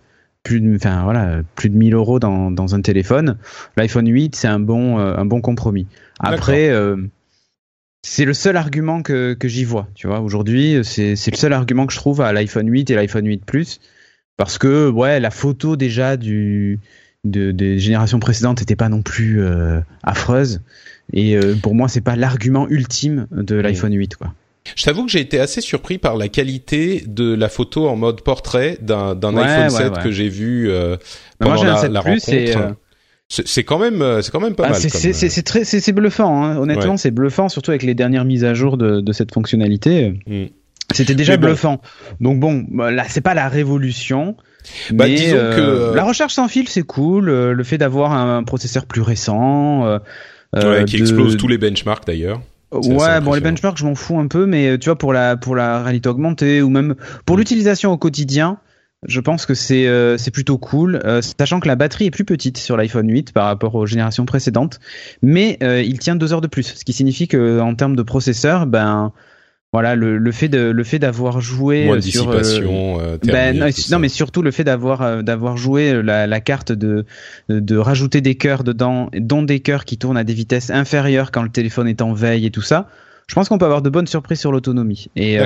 plus de, enfin voilà, plus de 1000 euros dans, dans un téléphone, l'iPhone 8 c'est un bon, un bon compromis. Après, c'est le seul argument que, que j'y vois. Tu vois, aujourd'hui, c'est le seul argument que je trouve à l'iPhone 8 et l'iPhone 8 Plus, parce que ouais, la photo déjà du de, des générations précédentes n'était pas non plus euh, affreuse. Et euh, pour moi, c'est pas l'argument ultime de l'iPhone 8, quoi. Je t'avoue que j'ai été assez surpris par la qualité de la photo en mode portrait d'un ouais, iPhone 7 ouais, que j'ai vu euh, pendant la, la rencontre. Et, c'est quand même, euh, c'est quand même pas ah, mal. C'est très, c'est bluffant. Hein. Honnêtement, ouais. c'est bluffant, surtout avec les dernières mises à jour de, de cette fonctionnalité. Mm. C'était déjà bon. bluffant. Donc bon, bah, là, c'est pas la révolution. Bah, mais disons euh, que la recherche sans fil, c'est cool. Euh, le fait d'avoir un processeur plus récent, euh, ouais, qui de... explose tous les benchmarks d'ailleurs. Ouais, bon les benchmarks, je m'en fous un peu, mais tu vois pour la pour la réalité augmentée ou même pour l'utilisation au quotidien, je pense que c'est euh, c'est plutôt cool, euh, sachant que la batterie est plus petite sur l'iPhone 8 par rapport aux générations précédentes, mais euh, il tient deux heures de plus, ce qui signifie que en termes de processeur, ben voilà le, le fait de le fait d'avoir joué Moins sur dissipation, euh, ben, non, non, mais surtout le fait d'avoir d'avoir joué la, la carte de de rajouter des cœurs dedans, dont des cœurs qui tournent à des vitesses inférieures quand le téléphone est en veille et tout ça je pense qu'on peut avoir de bonnes surprises sur l'autonomie. Et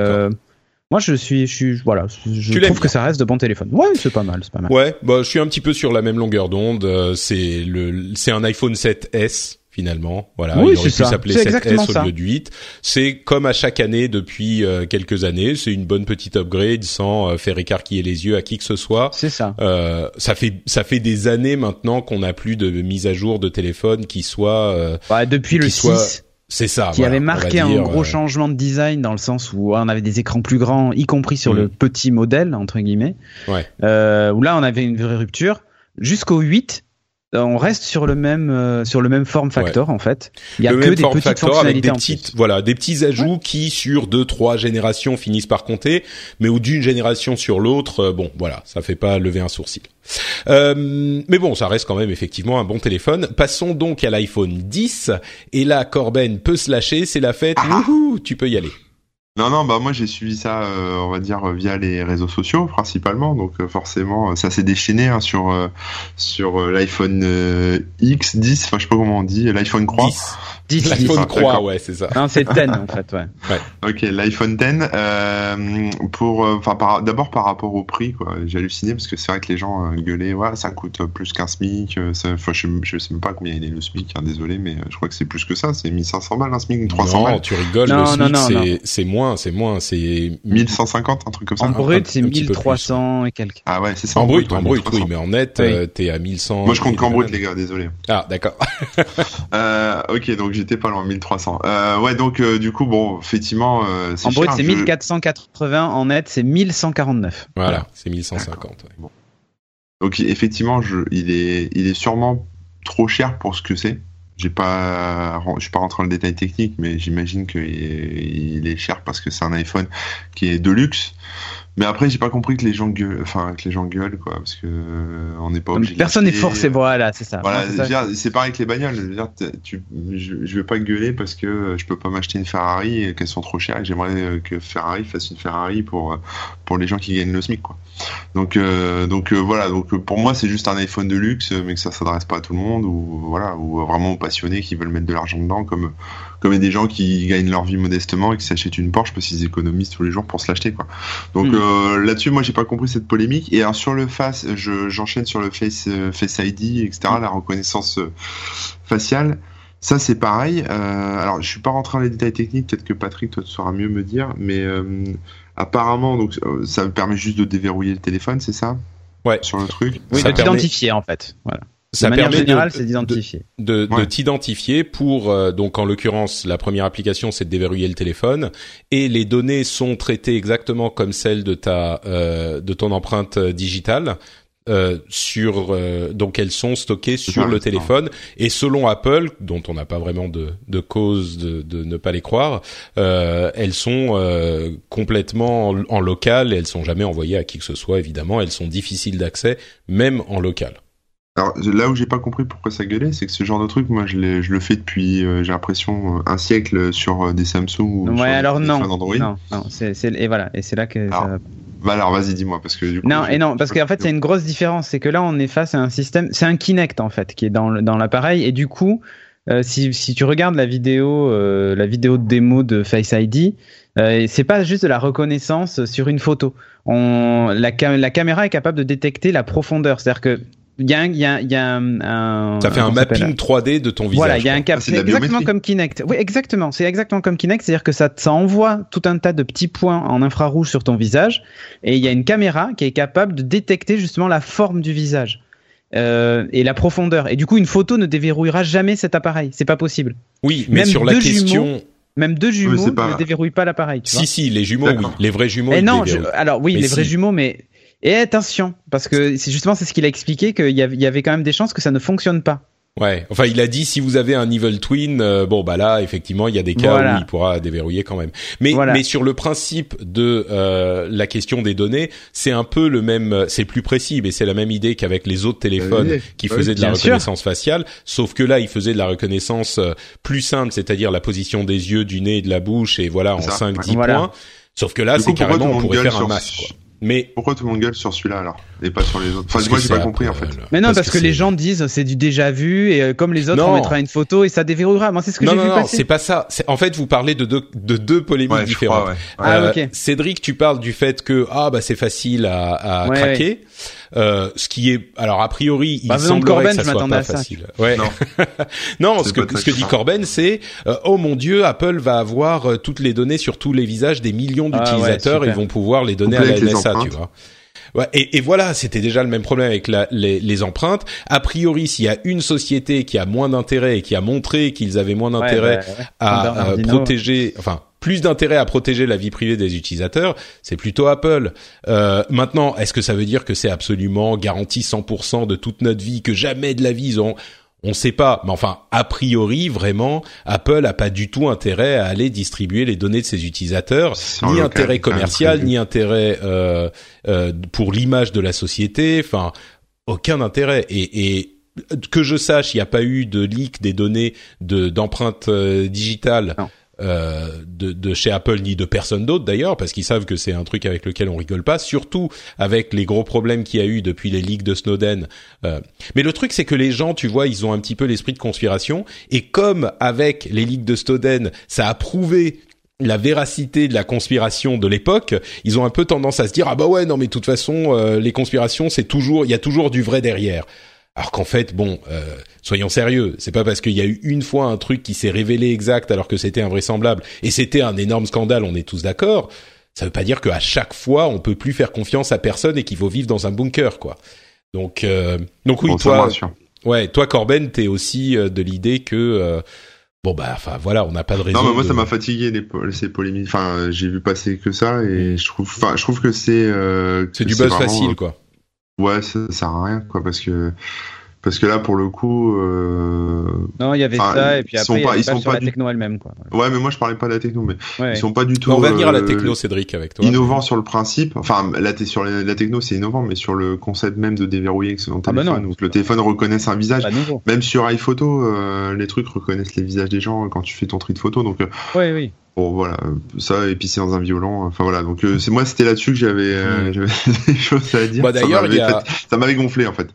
moi, je suis, je suis, voilà, je trouve que ça reste de bons téléphones. Ouais, c'est pas mal, c'est pas mal. Ouais, bah, je suis un petit peu sur la même longueur d'onde. C'est le, c'est un iPhone 7s finalement. Voilà, il aurait pu s'appeler 7S au lieu du 8. C'est comme à chaque année depuis euh, quelques années, c'est une bonne petite upgrade sans euh, faire écarquiller les yeux à qui que ce soit. C'est ça. Euh, ça fait ça fait des années maintenant qu'on n'a plus de mise à jour de téléphone qui soit euh, bah, depuis le 6 c'est ça. Qui avait marqué un gros changement de design dans le sens où on avait des écrans plus grands, y compris sur le mm. petit modèle entre guillemets. Ouais. où là on avait une vraie rupture. Jusqu'au 8, on reste sur le même euh, sur le même form factor en fait. Il y a que des petites fonctionnalités des petites voilà des petits ajouts qui sur deux trois générations finissent par compter, mais ou d'une génération sur l'autre, euh, bon voilà, ça fait pas lever un sourcil. Euh, mais bon, ça reste quand même effectivement un bon téléphone. Passons donc à l'iPhone 10 et là Corben peut se lâcher, c'est la fête. Ah. tu peux y aller. Non, non, bah moi j'ai suivi ça, euh, on va dire via les réseaux sociaux principalement, donc euh, forcément ça s'est déchaîné hein, sur euh, sur l'iPhone X10, enfin je sais pas comment on dit, l'iPhone Croix. 10, L'iPhone Croix, ouais, c'est ça. Non, c'est 10 en fait, ouais. ouais. Ok, l'iPhone 10. Euh, pour, enfin, d'abord par rapport au prix, quoi. J'ai halluciné parce que c'est vrai que les gens gueulaient, ouais, ça coûte plus qu'un SMIC. Enfin, je, je sais même pas combien il est le SMIC, hein, désolé, mais je crois que c'est plus que ça. C'est 1500 balles un SMIC, 300 non, balles. tu rigoles, le SMIC c'est moins c'est moins, c'est 1150, un truc comme ça. En brut, c'est 1300 et quelques. Ah ouais, c'est ça. En, brut, en brut, oui, mais en net, euh, t'es à 1100. Moi, je compte qu'en brut, les gars, désolé. Ah, d'accord. euh, ok, donc j'étais pas loin, 1300. Euh, ouais, donc euh, du coup, bon, effectivement, euh, En brut, c'est 1480, en net, c'est 1149. Voilà, c'est 1150. Bon. Donc effectivement, je, il est, il est sûrement trop cher pour ce que c'est. Je suis pas rentré dans le détail technique, mais j'imagine qu'il est cher parce que c'est un iPhone qui est de luxe. Mais après, j'ai pas compris que les gens gueulent, enfin que les gens gueulent, quoi, parce que euh, on n'est pas obligé. Personne n'est forcé, voilà, c'est ça. Voilà, c'est pareil avec les bagnoles. Je veux, dire, tu, je, je, vais pas gueuler parce que je peux pas m'acheter une Ferrari et qu'elles sont trop chères. et J'aimerais euh, que Ferrari fasse une Ferrari pour pour les gens qui gagnent le SMIC, quoi. Donc euh, donc voilà, donc pour moi c'est juste un iPhone de luxe, mais que ça s'adresse pas à tout le monde ou voilà, ou vraiment aux passionnés qui veulent mettre de l'argent dedans, comme comme il y a des gens qui gagnent leur vie modestement et qui s'achètent une Porsche parce qu'ils économisent tous les jours pour se l'acheter, quoi. Donc mm. Euh, là-dessus, moi, j'ai pas compris cette polémique. Et alors sur le face, j'enchaîne sur le face euh, Face ID, etc., la reconnaissance euh, faciale. Ça, c'est pareil. alors, je suis pas rentré dans les détails techniques. Peut-être que Patrick, toi, tu sauras mieux me dire. Mais apparemment, donc, ça permet juste de déverrouiller le téléphone, c'est ça? Ouais. Sur le truc. Oui, de t'identifier en fait. Voilà ça de manière générale, c'est d'identifier. De, de, t'identifier pour euh, donc en l'occurrence la première application c'est de déverrouiller le téléphone. Et les données sont traitées exactement comme celles de ta euh, de ton empreinte euh, digitale. Euh, sur donc elles sont stockées sur le téléphone. Et selon Apple dont on n'a pas vraiment de, de cause de, de, ne pas les croire elles sont complètement en, en local et elles sont jamais envoyées à qui que ce soit évidemment. Elles sont difficiles d'accès même en local alors là où j'ai pas compris pourquoi ça gueulait, c'est que ce genre de truc, moi je, je le fais depuis, euh, j'ai l'impression, euh, un siècle sur euh, des Samsung ou ouais, sur alors des non, Android. Non, non c'est, et voilà, et c'est là que alors, ça... Bah alors vas-y dis-moi parce que du coup, non et non parce qu'en fait c'est une grosse différence, c'est que là on est face à un système, c'est un Kinect en fait qui est dans dans l'appareil et du coup euh, si, si tu regardes la vidéo euh, la vidéo de démo de Face ID, euh, c'est pas juste de la reconnaissance sur une photo. On, la, la caméra est capable de détecter la profondeur, c'est-à-dire que il y a, y a, y a un, ça fait un mapping 3D de ton visage. Voilà, il y a un cap, ah, exactement comme Kinect. Oui, exactement. C'est exactement comme Kinect, c'est-à-dire que ça, ça envoie tout un tas de petits points en infrarouge sur ton visage, et il y a une caméra qui est capable de détecter justement la forme du visage. Euh, et la profondeur. Et du coup, une photo ne déverrouillera jamais cet appareil. C'est pas possible. Oui, mais sur la question. même deux jumeaux ne déverrouillent pas l'appareil. Si, si, les jumeaux, oui. Les vrais jumeaux. Et non, alors oui, les vrais jumeaux, mais et attention, parce que c'est justement c'est ce qu'il a expliqué qu'il y avait quand même des chances que ça ne fonctionne pas. Ouais, enfin il a dit si vous avez un evil twin, euh, bon bah là effectivement il y a des cas où il pourra déverrouiller quand même. Mais mais sur le principe de euh, la question des données, c'est un peu le même, c'est plus précis, mais c'est la même idée qu'avec les autres téléphones qui faisaient de la reconnaissance faciale, sauf que là il faisait de la reconnaissance euh, plus simple, c'est-à-dire la position des yeux, du nez, et de la bouche et voilà en 5 10 points. Sauf que là c'est carrément on pourrait faire un masque. Quoi Mais pourquoi tout le monde gueule sur celui-là alors? Et pas sur les autres Enfin, moi j'ai pas compris en fait. Mais non, parce, que, les gens disent c'est du déjà vu et euh, comme les autres on mettra une photo et ça déverrouillera. Moi c'est ce que j'ai vu passer. Non, non, c'est pas ça. En fait, vous parlez de deux de deux polémiques différentes. Ah, ok. Cédric, tu parles du fait que ah bah c'est facile à, à craquer. Euh, ce qui est alors a priori il bah, semblerait que ça soit pas facile. Ouais. Non, non ce que ce que dit Corben c'est euh, oh mon dieu Apple va avoir euh, toutes les données sur tous les visages des millions ah d'utilisateurs ils vont pouvoir les donner à la NSA tu vois. Ouais, et, et, voilà, c'était déjà le même problème avec la, les, les, empreintes. A priori, s'il y a une société qui a moins d'intérêt et qui a montré qu'ils avaient moins d'intérêt à, protéger, enfin plus d'intérêt à protéger la vie privée des utilisateurs, c'est plutôt Apple. Euh, maintenant, est-ce que ça veut dire que c'est absolument garanti 100% de toute notre vie, que jamais de la vie ils ont on sait pas, mais enfin, a priori, vraiment, Apple a pas du tout intérêt à aller distribuer les données de ses utilisateurs, ni intérêt commercial, ni intérêt euh, euh, pour l'image de la société, enfin, aucun intérêt. Et, et que je sache, il n'y a pas eu de leak des données de d'empreintes euh, digitales. Euh, de, de, chez Apple ni de personne d'autre d'ailleurs, parce qu'ils savent que c'est un truc avec lequel on rigole pas, surtout avec les gros problèmes qu'il y a eu depuis les leaks de Snowden. Euh, mais le truc, c'est que les gens, tu vois, ils ont un petit peu l'esprit de conspiration, et comme avec les leaks de Snowden, ça a prouvé la véracité de la conspiration de l'époque, ils ont un peu tendance à se dire ah bah ouais non mais de toute façon euh, les conspirations c'est toujours il y a toujours du vrai derrière. Alors qu'en fait, bon, euh, soyons sérieux, c'est pas parce qu'il y a eu une fois un truc qui s'est révélé exact alors que c'était invraisemblable et c'était un énorme scandale, on est tous d'accord. Ça veut pas dire qu'à chaque fois on peut plus faire confiance à personne et qu'il faut vivre dans un bunker, quoi. Donc, euh, donc oui, toi, ouais, toi Corben, t'es aussi euh, de l'idée que Bon bah enfin voilà, on n'a pas de raison. Non mais moi ça m'a fatigué les, ces polémiques. Enfin j'ai vu passer que ça et je trouve, enfin je trouve que c'est. c'est du buzz facile quoi. Ouais, ça, ça sert à rien, quoi, parce que parce que là, pour le coup, euh... non, il y avait ça, et puis après, ils sont pas, ils sont pas la techno elle-même, quoi. Ouais, mais moi, je parlais pas de la techno, mais ils sont pas du tout. on va venir à la euh, techno, Cédric, avec toi. Innovant sur le principe. Enfin, la, sur la, techno, c'est innovant, mais sur le concept même de déverrouiller son ah bah téléphone, donc le téléphone reconnaisse un visage. Même sur iPhoto, euh, les trucs reconnaissent les visages des gens quand tu fais ton tri de photos, donc. Euh, oui, oui. Bon voilà, ça et puis c'est dans un violon. Enfin voilà, donc c'est moi c'était là-dessus que j'avais hmm. des choses à dire. Bah, d'ailleurs, ça m'avait gonflé en fait.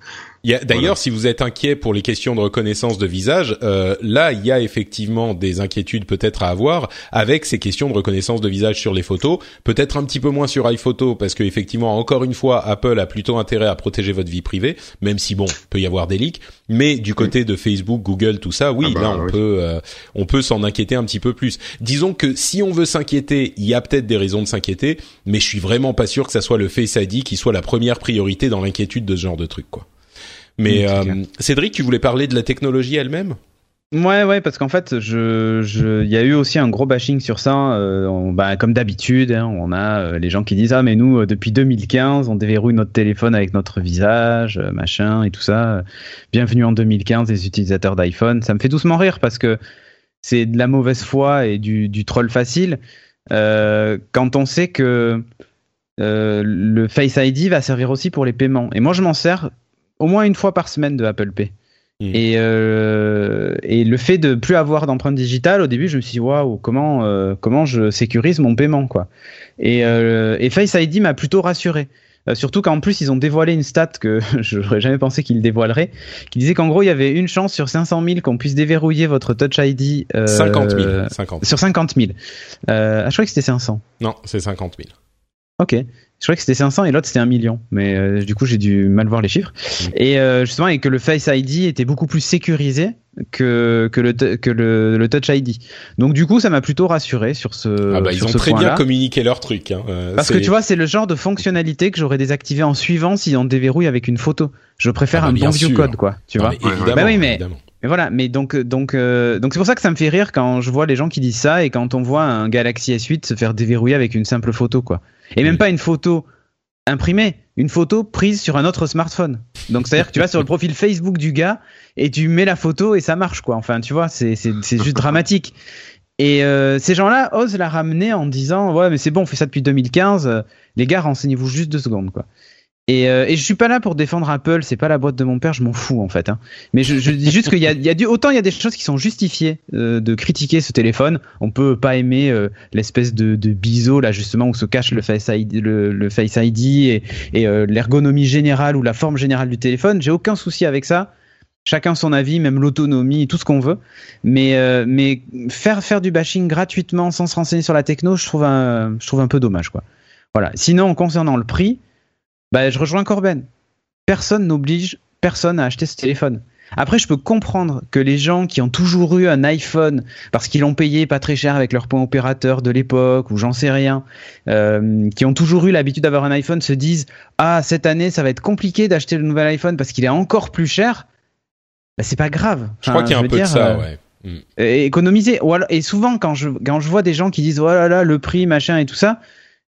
D'ailleurs, si vous êtes inquiet pour les questions de reconnaissance de visage, euh, là, il y a effectivement des inquiétudes peut-être à avoir avec ces questions de reconnaissance de visage sur les photos. Peut-être un petit peu moins sur iPhoto parce que effectivement, encore une fois, Apple a plutôt intérêt à protéger votre vie privée, même si bon, peut y avoir des leaks. Mais du côté de Facebook, Google, tout ça, oui, ah bah là, on peut, euh, on peut s'en inquiéter un petit peu plus. Disons que si on veut s'inquiéter, il y a peut-être des raisons de s'inquiéter, mais je suis vraiment pas sûr que ça soit le Face ID qui soit la première priorité dans l'inquiétude de ce genre de truc, quoi. Mais euh, Cédric, tu voulais parler de la technologie elle-même? Ouais, ouais, parce qu'en fait, je, je, il y a eu aussi un gros bashing sur ça. Euh, bah, comme d'habitude, hein, on a euh, les gens qui disent ah mais nous euh, depuis 2015, on déverrouille notre téléphone avec notre visage, machin et tout ça. Bienvenue en 2015, les utilisateurs d'iPhone. Ça me fait doucement rire parce que c'est de la mauvaise foi et du, du troll facile. quand on sait que le Face ID va servir aussi pour les paiements. Et moi, je m'en sers au moins une fois par semaine de Apple Pay. Hmm. Et, euh, et le fait de plus avoir d'empreinte digitale, au début, je me suis dit waouh, comment euh, comment je sécurise mon paiement quoi. Et, euh, et Face ID m'a plutôt rassuré. Surtout qu'en plus ils ont dévoilé une stat que je n'aurais jamais pensé qu'ils dévoileraient, qui disait qu'en gros il y avait une chance sur 500 000 qu'on puisse déverrouiller votre Touch ID. 50 000, 50. Sur 50 000. je crois que c'était 500. Non, c'est 50 000. Ok. Je crois que c'était 500 et l'autre c'était 1 million, mais euh, du coup j'ai dû mal voir les chiffres. Et euh, justement, et que le Face ID était beaucoup plus sécurisé que que le que le, le Touch ID. Donc du coup, ça m'a plutôt rassuré sur ce. Ah bah ils ont très bien communiqué leur truc. Hein. Euh, Parce que tu vois, c'est le genre de fonctionnalité que j'aurais désactivé en suivant si on déverrouille avec une photo. Je préfère ah bah, un bon vieux code, quoi. Tu vois. bah oui, mais. Mais voilà, mais donc donc donc c'est pour ça que ça me fait rire quand je vois les gens qui disent ça et quand on voit un Galaxy S8 se faire déverrouiller avec une simple photo quoi. Et même pas une photo imprimée, une photo prise sur un autre smartphone. Donc c'est-à-dire que tu vas sur le profil Facebook du gars et tu mets la photo et ça marche quoi. Enfin tu vois, c'est juste dramatique. Et euh, ces gens-là osent la ramener en disant ouais mais c'est bon, on fait ça depuis 2015. les gars, renseignez-vous juste deux secondes quoi. Et, euh, et je suis pas là pour défendre Apple, c'est pas la boîte de mon père, je m'en fous en fait. Hein. Mais je, dis juste qu'il y a, autant il y a des choses qui sont justifiées euh, de critiquer ce téléphone. On peut pas aimer euh, l'espèce de, de biseau là justement où se cache le Face ID, le, Face ID et, euh, l'ergonomie générale ou la forme générale du téléphone. J'ai aucun souci avec ça. Chacun son avis, même l'autonomie, tout ce qu'on veut. Mais mais faire faire du bashing gratuitement sans se renseigner sur la techno, je trouve un je trouve un peu dommage quoi. Voilà. Sinon concernant le prix. Bah, je rejoins Corben. Personne n'oblige personne à acheter ce téléphone. Après, je peux comprendre que les gens qui ont toujours eu un iPhone parce qu'ils l'ont payé pas très cher avec leur point opérateur de l'époque ou j'en sais rien, euh, qui ont toujours eu l'habitude d'avoir un iPhone se disent ah cette année ça va être compliqué d'acheter le nouvel iPhone parce qu'il est encore plus cher. Bah, c'est pas grave. je crois qu'il y a un peu de ça, ouais. Mm. Économiser. Et souvent quand je quand je vois des gens qui disent oh là là le prix machin et tout ça,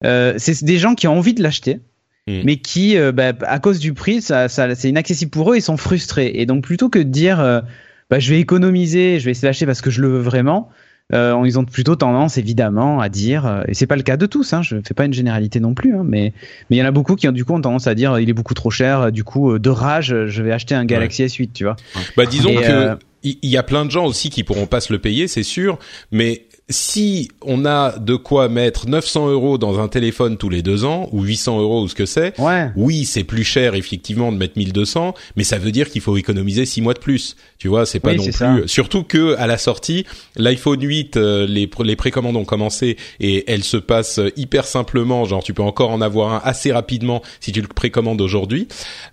euh, c'est des gens qui ont envie de l'acheter Mm. mais qui, euh, bah, à cause du prix, ça, ça c'est inaccessible pour eux, ils sont frustrés. Et donc plutôt que de dire, euh, bah, je vais économiser, je vais essayer d'acheter parce que je le veux vraiment, euh, ils ont plutôt tendance évidemment à dire, euh, et c'est pas le cas de tous, hein, je fais pas une généralité non plus, hein, mais mais il y en a beaucoup qui ont du coup ont tendance à dire, il est beaucoup trop cher, du coup de rage, je vais acheter un Galaxy S8, tu vois. Bah disons que il y a plein de gens aussi qui pourront pas se le payer, c'est sûr, mais si on a de quoi mettre 900 euros dans un téléphone tous les deux ans ou 800 euros ou ce que c'est, oui, c'est plus cher effectivement de mettre 1200, mais ça veut dire qu'il faut économiser six mois de plus. Tu vois, c'est pas non plus. Surtout que à la sortie, l'iPhone 8, euh, les les précommandes ont commencé et elles se passent hyper simplement. Genre, tu peux encore en avoir un assez rapidement si tu le précommandes aujourd'hui.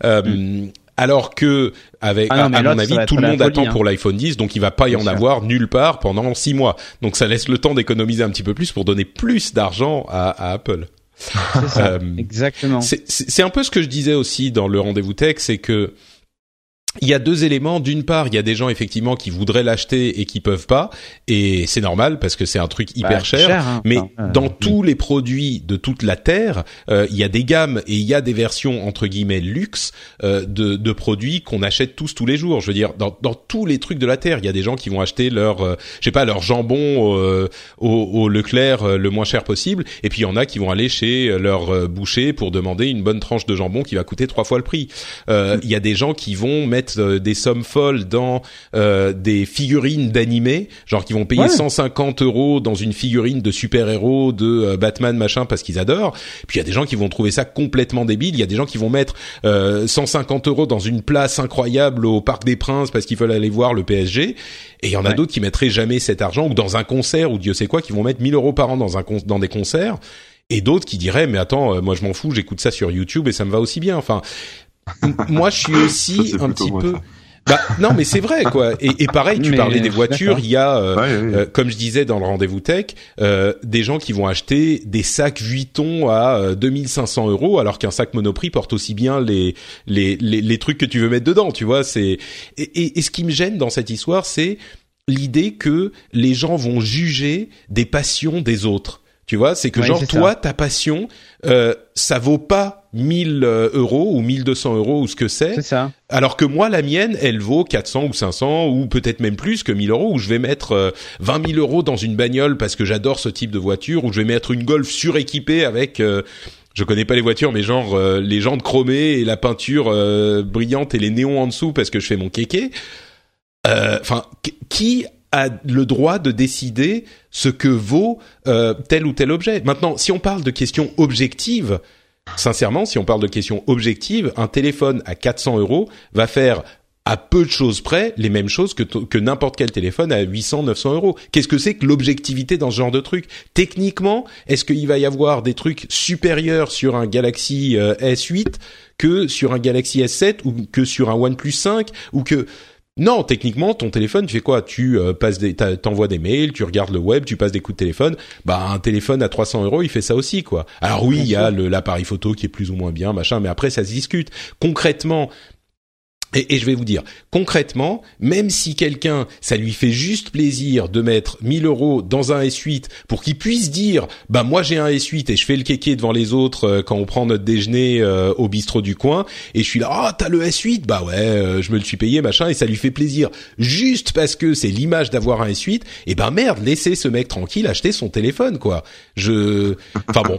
Euh, mm alors que avec ah à, mon avis tout le monde attend pour hein. l'iPhone 10 donc il va pas y en avoir nulle part pendant six mois. Donc ça laisse le temps d'économiser un petit peu plus pour donner plus d'argent à, Apple. Euh, exactement. c'est un peu ce que je disais aussi dans le rendez-vous tech c'est que il y a deux éléments. D'une part, il y a des gens effectivement qui voudraient l'acheter et qui peuvent pas, et c'est normal parce que c'est un truc hyper bah, cher. Hein. mais dans tous les produits de toute la terre, euh, il y a des gammes et il y a des versions entre guillemets luxe euh, de, de, produits qu'on achète tous tous les jours. Je veux dire, dans, dans, tous les trucs de la terre, il y a des gens qui vont acheter leur, euh, je sais pas, leur jambon au, au, Leclerc le moins cher possible, et puis il y en a qui vont aller chez leur boucher pour demander une bonne tranche de jambon qui va coûter trois fois le prix. Il y a des gens qui vont mettre euh, des sommes folles dans euh, des figurines d'animés, genre qui vont payer 150 euros dans une figurine de super-héros, de euh, Batman machin parce qu'ils adorent. Puis il y a des gens qui vont trouver ça complètement débile. Il y a des gens qui vont mettre 150 euros dans une place incroyable au Parc des Princes parce qu'ils veulent aller voir le PSG. Et il y en a d'autres qui mettraient jamais cet argent ou dans un concert ou Dieu sait quoi, qui vont mettre 1000 euros par an dans un dans des concerts et d'autres qui diraient mais attends moi je m'en fous j'écoute ça sur YouTube et ça me va aussi bien enfin moi, je suis aussi un petit peu. Bah non, mais c'est vrai quoi. Et, et pareil, tu parlais des voitures. Il y a, euh, euh, comme je disais dans le rendez-vous tech, euh, des gens qui vont acheter des sacs Vuitton à 2500 euros, alors qu'un sac Monoprix porte aussi bien les, les les, les trucs que tu veux mettre dedans. Tu vois, c'est et, et ce qui me gêne dans cette histoire, c'est l'idée que les gens vont juger des passions des autres. Tu vois, c'est que genre toi, ta passion, euh, ça vaut pas 1000 euh, euros ou 1200 euros ou ce que c'est. C'est ça. Alors que moi, la mienne, elle vaut 400 ou 500 ou peut-être même plus que 1000 euros. Où je vais mettre euh, 20 000 euros dans une bagnole parce que j'adore ce type de voiture. Ou je vais mettre une Golf suréquipée avec euh, je connais pas les voitures, mais genre euh, les jantes chromées et la peinture brillante et les néons en dessous parce que je fais mon kéké. Enfin, qui a le droit de décider ce que vaut euh, tel ou tel objet? Maintenant, si on parle de questions objectives, sincèrement, si on parle de questions objectives, un téléphone à 400 euros va faire à peu de choses près les mêmes choses que, n'importe quel téléphone à 800, 900 euros. Qu'est-ce que c'est que l'objectivité dans ce genre de truc? Techniquement, est-ce qu'il va y avoir des trucs supérieurs sur un Galaxy euh, S8 que sur un Galaxy S7 ou que sur un OnePlus 5 ou que non, techniquement, ton téléphone, tu fais quoi? Tu euh, passes des, t'envoies des mails, tu regardes le web, tu passes des coups de téléphone. Bah, un téléphone à 300 euros, il fait ça aussi, quoi. Alors oui, il y a l'appareil photo qui est plus ou moins bien, machin, mais après ça se discute. Concrètement, et, je vais vous dire, concrètement, même si quelqu'un, ça lui fait juste plaisir de mettre 1000 euros dans un S8 pour qu'il puisse dire, bah moi j'ai un S8 et je fais le kéké devant les autres euh, quand on prend notre déjeuner euh, au bistrot du coin et je suis là, ah oh, t'as le S8, bah ouais, euh, je me le suis payé machin et ça lui fait plaisir juste parce que c'est l'image d'avoir un S8. Et ben merde, laissez ce mec tranquille acheter son téléphone quoi. Je, enfin bon.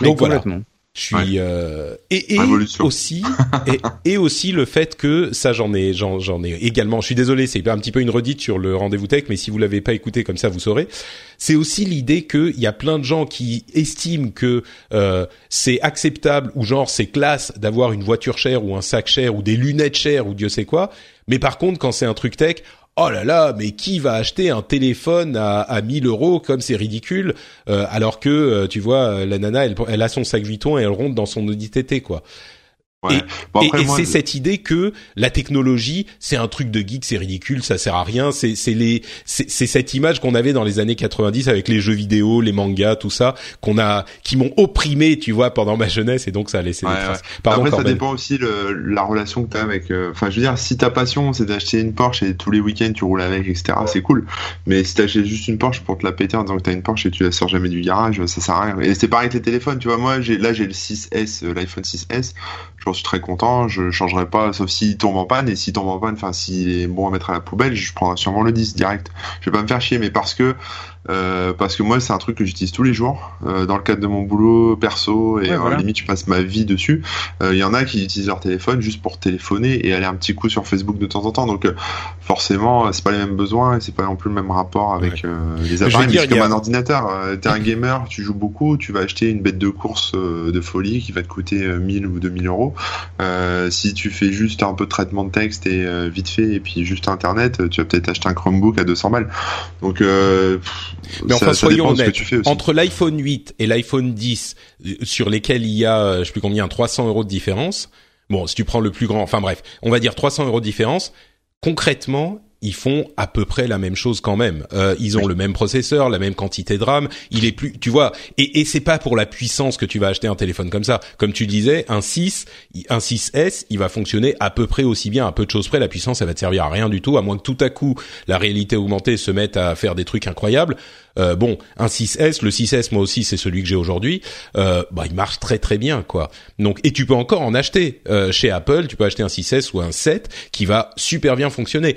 Donc voilà. Je suis euh, et, et aussi et, et, aussi le fait que ça j'en ai j'en j'en ai également. Je suis désolé, c'est un petit peu une redite sur le rendez-vous tech, mais si vous l'avez pas écouté comme ça, vous saurez. C'est aussi l'idée qu'il y a plein de gens qui estiment que euh, c'est acceptable ou genre c'est classe d'avoir une voiture chère ou un sac cher ou des lunettes chères ou Dieu sait quoi. Mais par contre, quand c'est un truc tech, oh là là, mais qui va acheter un téléphone à, à 1000 euros comme c'est ridicule, euh, alors que euh, tu vois la nana, elle, a son sac Vuitton et elle rentre dans son Audi TT quoi. Ouais. Et, c'est cette idée que la technologie, c'est un truc de geek, c'est ridicule, ça sert à rien. C'est c'est les c'est cette image qu'on avait dans les années 90 avec les jeux vidéo, les mangas, tout ça, qu'on a qui m'ont opprimé, tu vois, pendant ma jeunesse, et donc ça a laissé des traces. Pardon, Après, ça dépend aussi le, la relation que t'as avec. Euh, enfin, je veux dire, si ta passion c'est d'acheter une Porsche et tous les week-ends tu roules avec, etc., c'est cool. Mais si t'achètes juste une Porsche pour te la péter en disant que t'as une Porsche et tu la sors jamais du garage, ça sert à rien. Et c'est pareil avec les téléphones, tu vois. Moi, j'ai là j'ai le 6S, euh, l'iPhone 6S je suis très content. Je changerai pas, sauf s'il tombe en panne. Et s'il tombe en panne, enfin, s'il est bon à mettre à la poubelle, je prendrai sûrement le 10 direct. Je vais pas me faire chier, mais parce que euh, parce que moi c'est un truc que j'utilise tous les jours euh, dans le cadre de mon boulot perso et ouais, limite je passe ma vie dessus. Il euh, y en a qui utilisent leur téléphone juste pour téléphoner et aller un petit coup sur Facebook de temps en temps. Donc forcément c'est pas les mêmes besoins et c'est pas non plus le même rapport avec les appareils. C'est comme un ordinateur. T'es un gamer, tu joues beaucoup, tu vas acheter une bête de course de folie qui va te coûter 1000 ou 2000 euros. si tu fais juste un peu de traitement de texte et vite fait et puis juste internet, tu vas peut-être acheter un Chromebook à 200 balles. Donc mais enfin, soyons honnêtes. Entre l'iPhone 8 et l'iPhone 10, euh, sur lesquels il y a, euh, je sais plus combien, 300 euros de différence. Bon, si tu prends le plus grand, enfin bref, on va dire 300 euros de différence. Concrètement, ils font à peu près la même chose quand même. Euh, ils ont le même processeur, la même quantité de RAM. Il est plus, tu vois, et, et c'est pas pour la puissance que tu vas acheter un téléphone comme ça. Comme tu disais, un 6, un 6S, il va fonctionner à peu près aussi bien, à peu de choses près. La puissance, elle va te servir à rien du tout, à moins que tout à coup la réalité augmentée se mette à faire des trucs incroyables. Euh, bon, un 6S, le 6S, moi aussi, c'est celui que j'ai aujourd'hui. Euh, bah, il marche très très bien, quoi. Donc, et tu peux encore en acheter euh, chez Apple. Tu peux acheter un 6S ou un 7 qui va super bien fonctionner.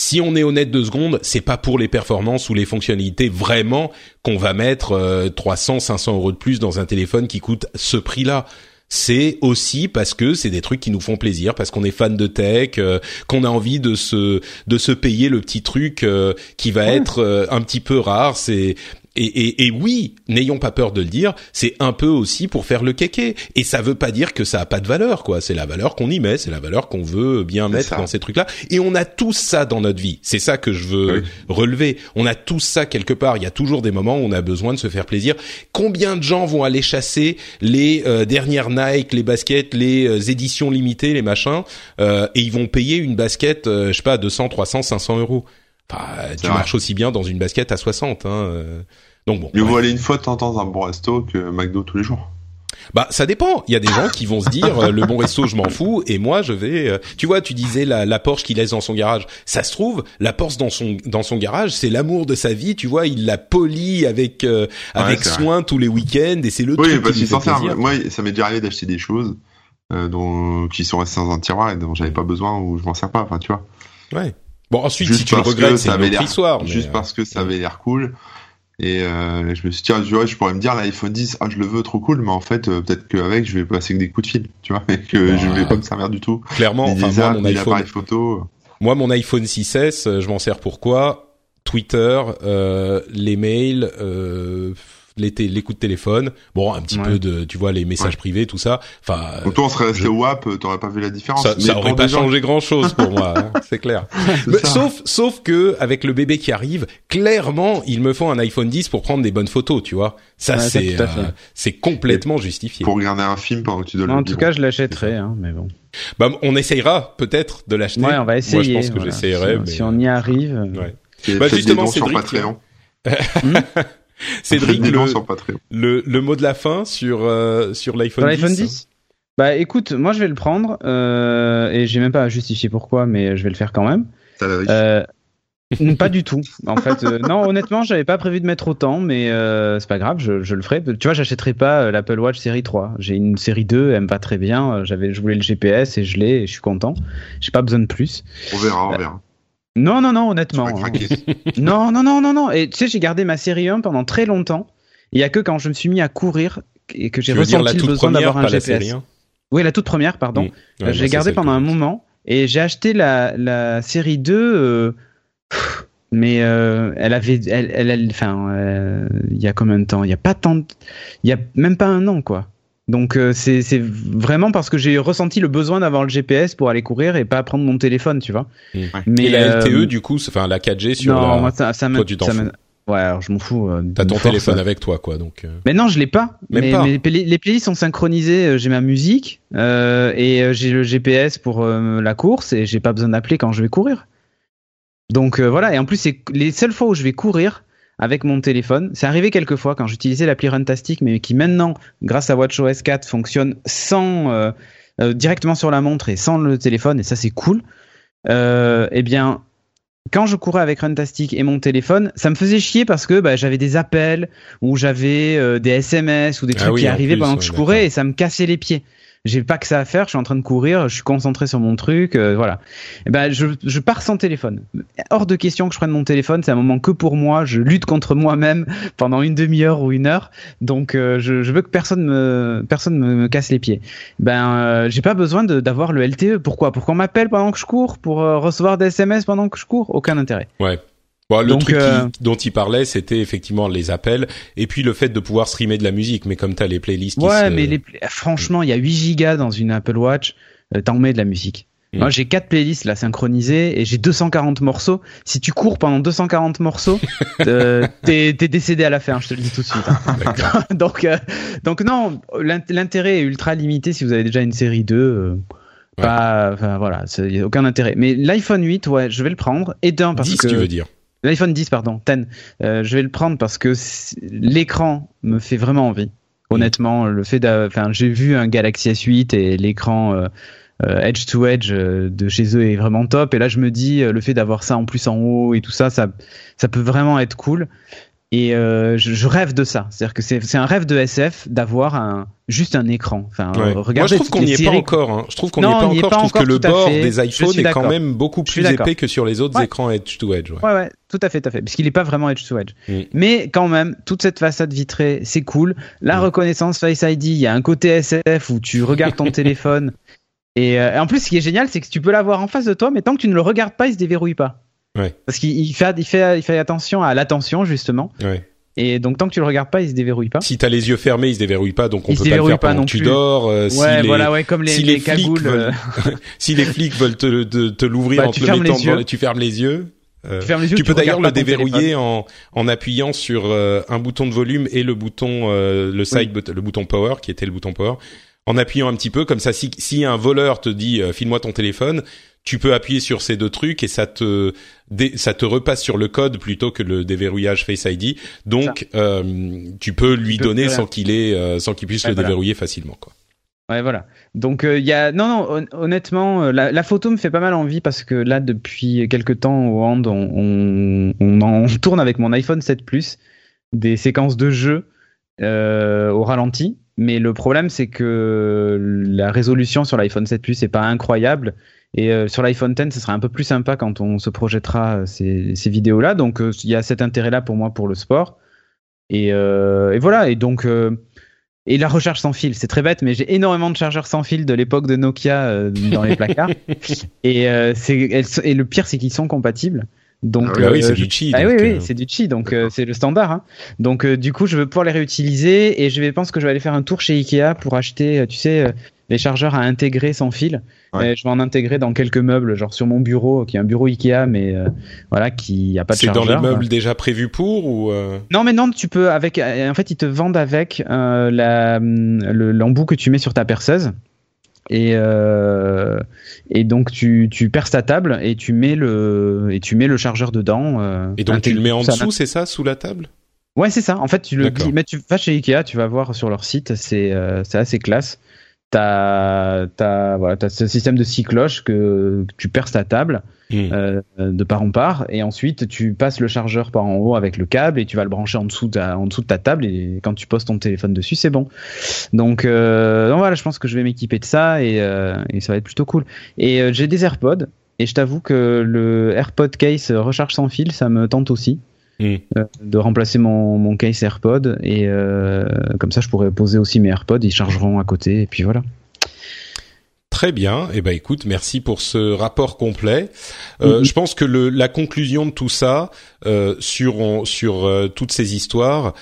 Si on est honnête deux secondes, c'est pas pour les performances ou les fonctionnalités vraiment qu'on va mettre 300, 500 euros de plus dans un téléphone qui coûte ce prix-là c'est aussi parce que c'est des trucs qui nous font plaisir, parce qu'on est fan de tech, euh, qu'on a envie de se de se payer le petit truc euh, qui va être euh, un petit peu rare. C'est et, et, et, oui, n'ayons pas peur de le dire, c'est un peu aussi pour faire le kéké. Et ça veut pas dire que ça a pas de valeur, quoi. C'est la valeur qu'on y met, c'est la valeur qu'on veut bien mettre dans ces trucs-là. Et on a tout ça dans notre vie. C'est ça que je veux relever. On a tout ça quelque part. Il y a toujours des moments où on a besoin de se faire plaisir. Combien de gens vont aller chasser les euh, dernières Nike, les baskets, les euh, éditions limitées, les machins, euh, et ils vont payer une basket, je sais pas, 200, 300, 500 euros. Enfin, tu marches aussi bien dans une basket à 60. Hein, donc bon. Mieux vaut aller une fois de temps en temps dans un bon resto que McDo tous les jours. Bah ça dépend. Il y a des gens qui vont se dire euh, le bon resto je m'en fous et moi je vais. Euh, tu vois, tu disais la, la Porsche qu'il laisse dans son garage. Ça se trouve la Porsche dans son dans son garage c'est l'amour de sa vie. Tu vois, il la polie avec euh, avec soin tous les week-ends et c'est le oui, truc parce qui s'en sert. Moi, ça m'est déjà arrivé d'acheter des choses dont qui sont restées dans un tiroir et dont j'avais pas besoin ou je m'en sers pas. Enfin, tu vois. Ouais. Bon ensuite si tu le regrettes c'est une autre histoire. Juste parce que ça avait l'air cool. Et euh, je me suis dit, tiens, je pourrais me dire l'iPhone 10, ah, je le veux trop cool, mais en fait, euh, peut-être qu'avec, je vais passer que des coups de fil, tu vois, et que je vais pas me servir du tout. Clairement, enfin, moi, mon iPhone, photo. Moi, mon iPhone 6S, euh, je m'en sers pour quoi Twitter, euh, les mails, euh, les, les coups de téléphone, bon, un petit peu de, tu vois, les messages privés, tout ça. Enfin. Donc toi, on serait resté au WAP, t'aurais pas vu la différence. Ça, ça aurait pas changé grand chose pour moi, hein, c'est clair. sauf, sauf que avec le bébé qui arrive, clairement, il me faut un iPhone 10 pour prendre des bonnes photos, tu vois. Ça, c'est, euh, c'est complètement justifié. Pour regarder un film pendant que tu dois. En tout cas, je l'achèterai, hein, mais bon. Bah, on essayera peut-être de l'acheter. Ouais, on va essayer. Moi, je pense que j'essayerai. Si, si, on y arrive. Ouais. Bah, justement, c'est Patreon. Cédric, le, le, le, mot de la fin sur, euh, sur l'iPhone 10, 10 Bah écoute, moi je vais le prendre euh, et j'ai même pas à justifier pourquoi, mais je vais le faire quand même. Euh, pas du tout. En fait, euh, non, honnêtement, j'avais pas prévu de mettre autant, mais euh, c'est pas grave, je, je, le ferai. Tu vois, j'achèterai pas l'Apple Watch série 3. J'ai une série 2, elle me va très bien. J'avais, je voulais le GPS et je l'ai, et je suis content. J'ai pas besoin de plus. On verra, on verra. Non, non, non, honnêtement. Hein. non, non, non, non, non. Et tu sais, j'ai gardé ma série 1 pendant très longtemps. Il y a que quand je me suis mis à courir et que j'ai ressenti le besoin d'avoir un GPS. Hein. oui, la toute première, pardon. Je l'ai gardée pendant un moment et j'ai acheté la, la série 2 mais elle avait elle elle enfin il y a combien de temps? Il y a pas tant il y a même pas un an quoi donc euh, c'est vraiment parce que j'ai ressenti le besoin d'avoir le GPS pour aller courir et pas prendre mon téléphone, tu vois. Mmh. Mais et la LTE euh, du coup, enfin la 4G sur non, la... moi, ça, ça toi, tu t'en fous. Ouais, alors je m'en fous. Euh, T'as ton téléphone avec toi, quoi, donc. Mais non, je l'ai pas. Même mais, pas. Mais les, playlists sont synchronisées. J'ai ma musique et j'ai le GPS pour la course et j'ai pas besoin d'appeler quand je vais courir. Donc voilà. Et en plus, c'est les seules fois où je vais courir, avec mon téléphone. C'est arrivé quelques fois quand j'utilisais l'appli Runtastic, mais qui maintenant, grâce à WatchOS 4, fonctionne sans euh, euh, directement sur la montre et sans le téléphone, et ça c'est cool. Euh, eh bien, quand je courais avec Runtastic et mon téléphone, ça me faisait chier parce que bah, j'avais des appels ou j'avais des SMS ou des ah trucs qui arrivaient pendant que je courais et ça me cassait les pieds j'ai pas que ça à faire, je suis en train de courir, je suis concentré sur mon truc, euh, voilà. Et eh ben je, je pars sans téléphone. Hors de question que je prenne mon téléphone, c'est un moment que pour moi, je lutte contre moi-même pendant une demi-heure ou une heure, donc euh, je, je, veux que personne me personne me, casse les pieds. Ben euh, j'ai pas besoin d'avoir le LTE. Pourquoi? Pour qu'on m'appelle pendant que je cours, pour recevoir des SMS pendant que je cours, aucun intérêt. Ouais. Bon, le truc euh, dont il parlait, c'était effectivement les appels et puis le fait de pouvoir streamer de la musique. Mais comme tu as les playlists. Ouais, mais les... franchement, il y a 8 gigas dans une Apple Watch. Euh, T'en mets de la musique. Mm. Moi, j'ai quatre playlists là synchronisées et j'ai 240 morceaux. Si tu cours pendant 240 morceaux, euh, t'es es décédé à la fin. Je te le dis tout de suite. Hein. donc, euh, donc non, l'intérêt est ultra limité si vous avez déjà une série 2. Euh, pas, enfin voilà, il a aucun intérêt. Mais l'iPhone 8, ouais, je vais le prendre. Et d'un parce 10, que tu veux dire L'iPhone 10, pardon, 10. Euh, je vais le prendre parce que l'écran me fait vraiment envie. Honnêtement, le fait enfin, j'ai vu un Galaxy S8 et l'écran euh, euh, edge to edge de chez eux est vraiment top. Et là, je me dis, le fait d'avoir ça en plus en haut et tout ça, ça, ça peut vraiment être cool. Et euh, je, je, rêve de ça. C'est-à-dire que c'est un rêve de SF d'avoir un juste un écran. Enfin, ouais. Moi, je trouve qu'on n'y est pas encore. Hein. Je trouve qu'on n'y est pas encore. je trouve que le bord des iPhones est quand même beaucoup plus épais que sur les autres ouais. écrans edge to edge. Ouais. ouais, ouais, tout à fait, tout à fait. Puisqu'il n'est pas vraiment edge to edge. Mm. Mais quand même, toute cette façade vitrée, c'est cool. La mm. reconnaissance Face ID, il y a un côté SF où tu regardes ton téléphone. Et, euh, et en plus, ce qui est génial, c'est que tu peux l'avoir en face de toi, mais tant que tu ne le regardes pas, il se déverrouille pas. Ouais. Parce qu'il fait, il fait, il fait attention à l'attention justement. Ouais. Et donc tant que tu le regardes pas, il se déverrouille pas. Si t'as les yeux fermés, il se déverrouille pas, donc on il peut pas le faire pendant que tu dors. Euh, ouais, si voilà, ouais, comme les, si les, les cagoules. Veulent, euh. si les flics veulent te, te, te l'ouvrir bah, en te le mettant devant, tu fermes les yeux. Euh, tu, fermes les yeux, tu, tu peux d'ailleurs le déverrouiller en, en appuyant sur euh, un bouton de volume et le bouton euh, le side oui. le bouton power qui était le bouton power en appuyant un petit peu comme ça si si un voleur te dit euh, file-moi ton téléphone tu peux appuyer sur ces deux trucs et ça te ça te repasse sur le code plutôt que le déverrouillage Face ID. Donc euh, tu peux lui tu donner peux sans qu'il ait euh, sans qu'il puisse ouais, le voilà. déverrouiller facilement quoi. Ouais voilà. Donc il euh, y a non non honnêtement la, la, photo me fait pas mal envie parce que là depuis quelques temps au hand on, on, on, en, on tourne avec mon iPhone 7 Plus des séquences de jeu au ralenti. Mais le problème c'est que la résolution sur l'iPhone 7 Plus est pas incroyable et euh, sur l'iPhone 10, ce sera un peu plus sympa quand on se projettera ces, ces vidéos-là. Donc euh, il y a cet intérêt-là pour moi pour le sport. Et, euh, et voilà. Et donc et la recharge sans fil, c'est très bête, mais j'ai énormément de chargeurs sans fil de l'époque de Nokia dans les placards. et, le pire, c'est qu'ils sont compatibles. Donc, ah oui, c'est du chi. Ah oui, oui, c'est du chi, donc c'est le standard. Hein. Donc du coup, je veux pouvoir les réutiliser et je vais pense que je vais aller faire un tour chez Ikea pour acheter, tu sais, les chargeurs à intégrer sans fil. Ouais. je vais en intégrer dans quelques meubles, genre sur mon bureau, qui est un bureau Ikea, mais euh, voilà, qui a pas de chargeur. C'est dans les meubles déjà prévus pour ou euh... Non, mais non, tu peux avec. En fait, ils te vendent avec euh, la l'embout que tu mets sur ta perceuse. Et, euh, et donc tu, tu perces ta table et tu mets le et tu mets le chargeur dedans. Et donc tu le mets en dessous, c'est ça, sous la table? Ouais, c'est ça. En fait, tu le mais tu vas chez Ikea, tu vas voir sur leur site, c'est c'est assez classe t'as as, voilà, as ce système de six cloches que, que tu perces ta table mmh. euh, de part en part et ensuite tu passes le chargeur par en haut avec le câble et tu vas le brancher en dessous de, en dessous de ta table et quand tu poses ton téléphone dessus c'est bon. Donc, euh, donc voilà je pense que je vais m'équiper de ça et, euh, et ça va être plutôt cool. Et euh, j'ai des AirPods et je t'avoue que le AirPod case recharge sans fil ça me tente aussi hmm. de remplacer mon, mon case AirPod et comme ça je pourrais poser aussi mes AirPods, ils chargeront à côté et puis voilà. Très bien. Eh ben, écoute, merci pour ce rapport complet. Euh, mhm. Je pense que le, la conclusion de tout ça euh, sur sur euh, toutes ces histoires,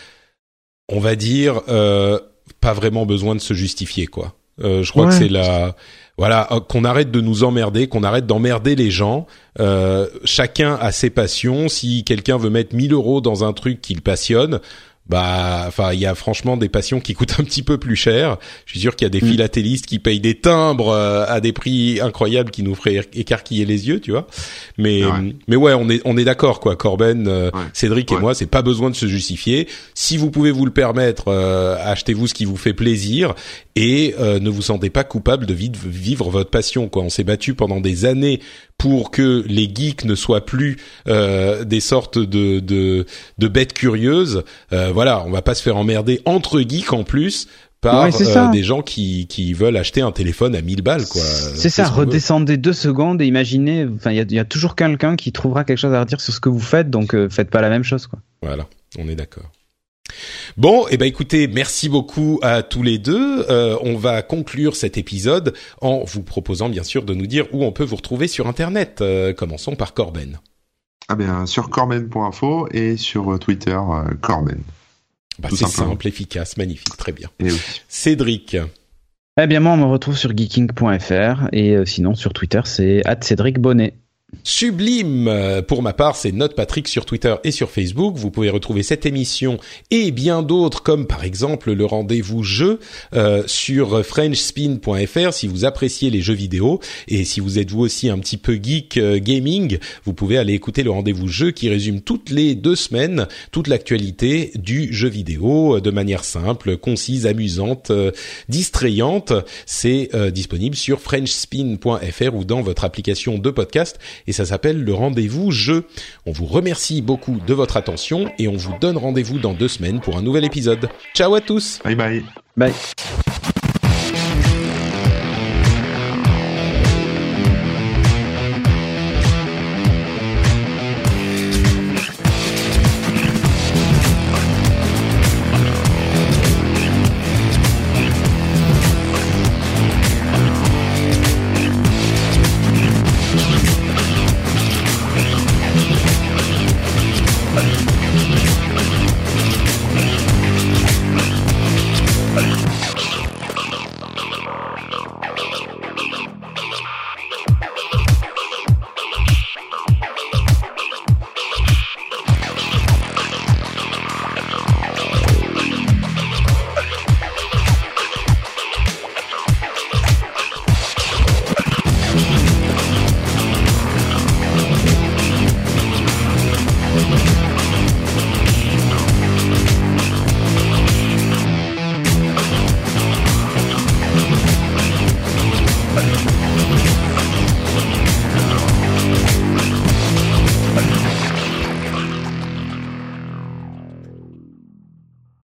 on va dire, euh, pas vraiment besoin de se justifier, quoi. Euh, je crois que c'est la voilà qu'on arrête de nous emmerder, qu'on arrête d'emmerder les gens. chacun a ses passions. Si quelqu'un veut mettre 1000 euros dans un truc qu'il passionne, bah enfin il y a franchement des passions qui coûtent un petit peu plus cher. Je suis sûr qu'il y a des mm. philatélistes qui payent des timbres euh, à des prix incroyables qui nous feraient écarquiller les yeux, tu vois. Mais mais ouais, on est on est d'accord quoi. Corben, euh, Cédric et moi, c'est pas besoin de se justifier. Si vous pouvez vous le permettre, euh, achetez-vous ce qui vous fait plaisir et ne vous sentez pas coupable de vivre votre passion quoi. On s'est battu pendant des années pour que les geeks ne soient plus euh, des sortes de, de, de bêtes curieuses. Euh, voilà, on va pas se faire emmerder entre geeks en plus par euh, des gens qui, qui veulent acheter un téléphone à 1000 balles quoi. C'est ça, redescendez deux secondes et imaginez, enfin il y a, y a, toujours quelqu'un qui trouvera quelque chose à redire sur ce que vous faites, donc euh, faites pas la même chose quoi. Voilà, on est d'accord. Bon, eh ben écoutez, merci beaucoup à tous les deux. Euh, on va conclure cet épisode en vous proposant bien sûr de nous dire où on peut vous retrouver sur Internet. Euh, commençons par Corben. Ah bien, sur corben.info et sur euh, Twitter, Corben. Bah, c'est simple, efficace, magnifique, très bien. Cédric. Eh bien, moi, on me retrouve sur geeking.fr et sinon sur Twitter, c'est Cédric Bonnet. Sublime. Pour ma part, c'est Note Patrick sur Twitter et sur Facebook. Vous pouvez retrouver cette émission et bien d'autres, comme par exemple le rendez-vous jeu euh, sur FrenchSpin.fr. Si vous appréciez les jeux vidéo et si vous êtes vous aussi un petit peu geek euh, gaming, vous pouvez aller écouter le rendez-vous jeu qui résume toutes les deux semaines toute l'actualité du jeu vidéo euh, de manière simple, concise, amusante, distrayante. C'est disponible sur FrenchSpin.fr ou dans votre application de podcast et ça s'appelle le rendez-vous jeu. On vous remercie beaucoup de votre attention et on vous donne rendez-vous dans deux semaines pour un nouvel épisode. Ciao à tous. Bye bye. Bye.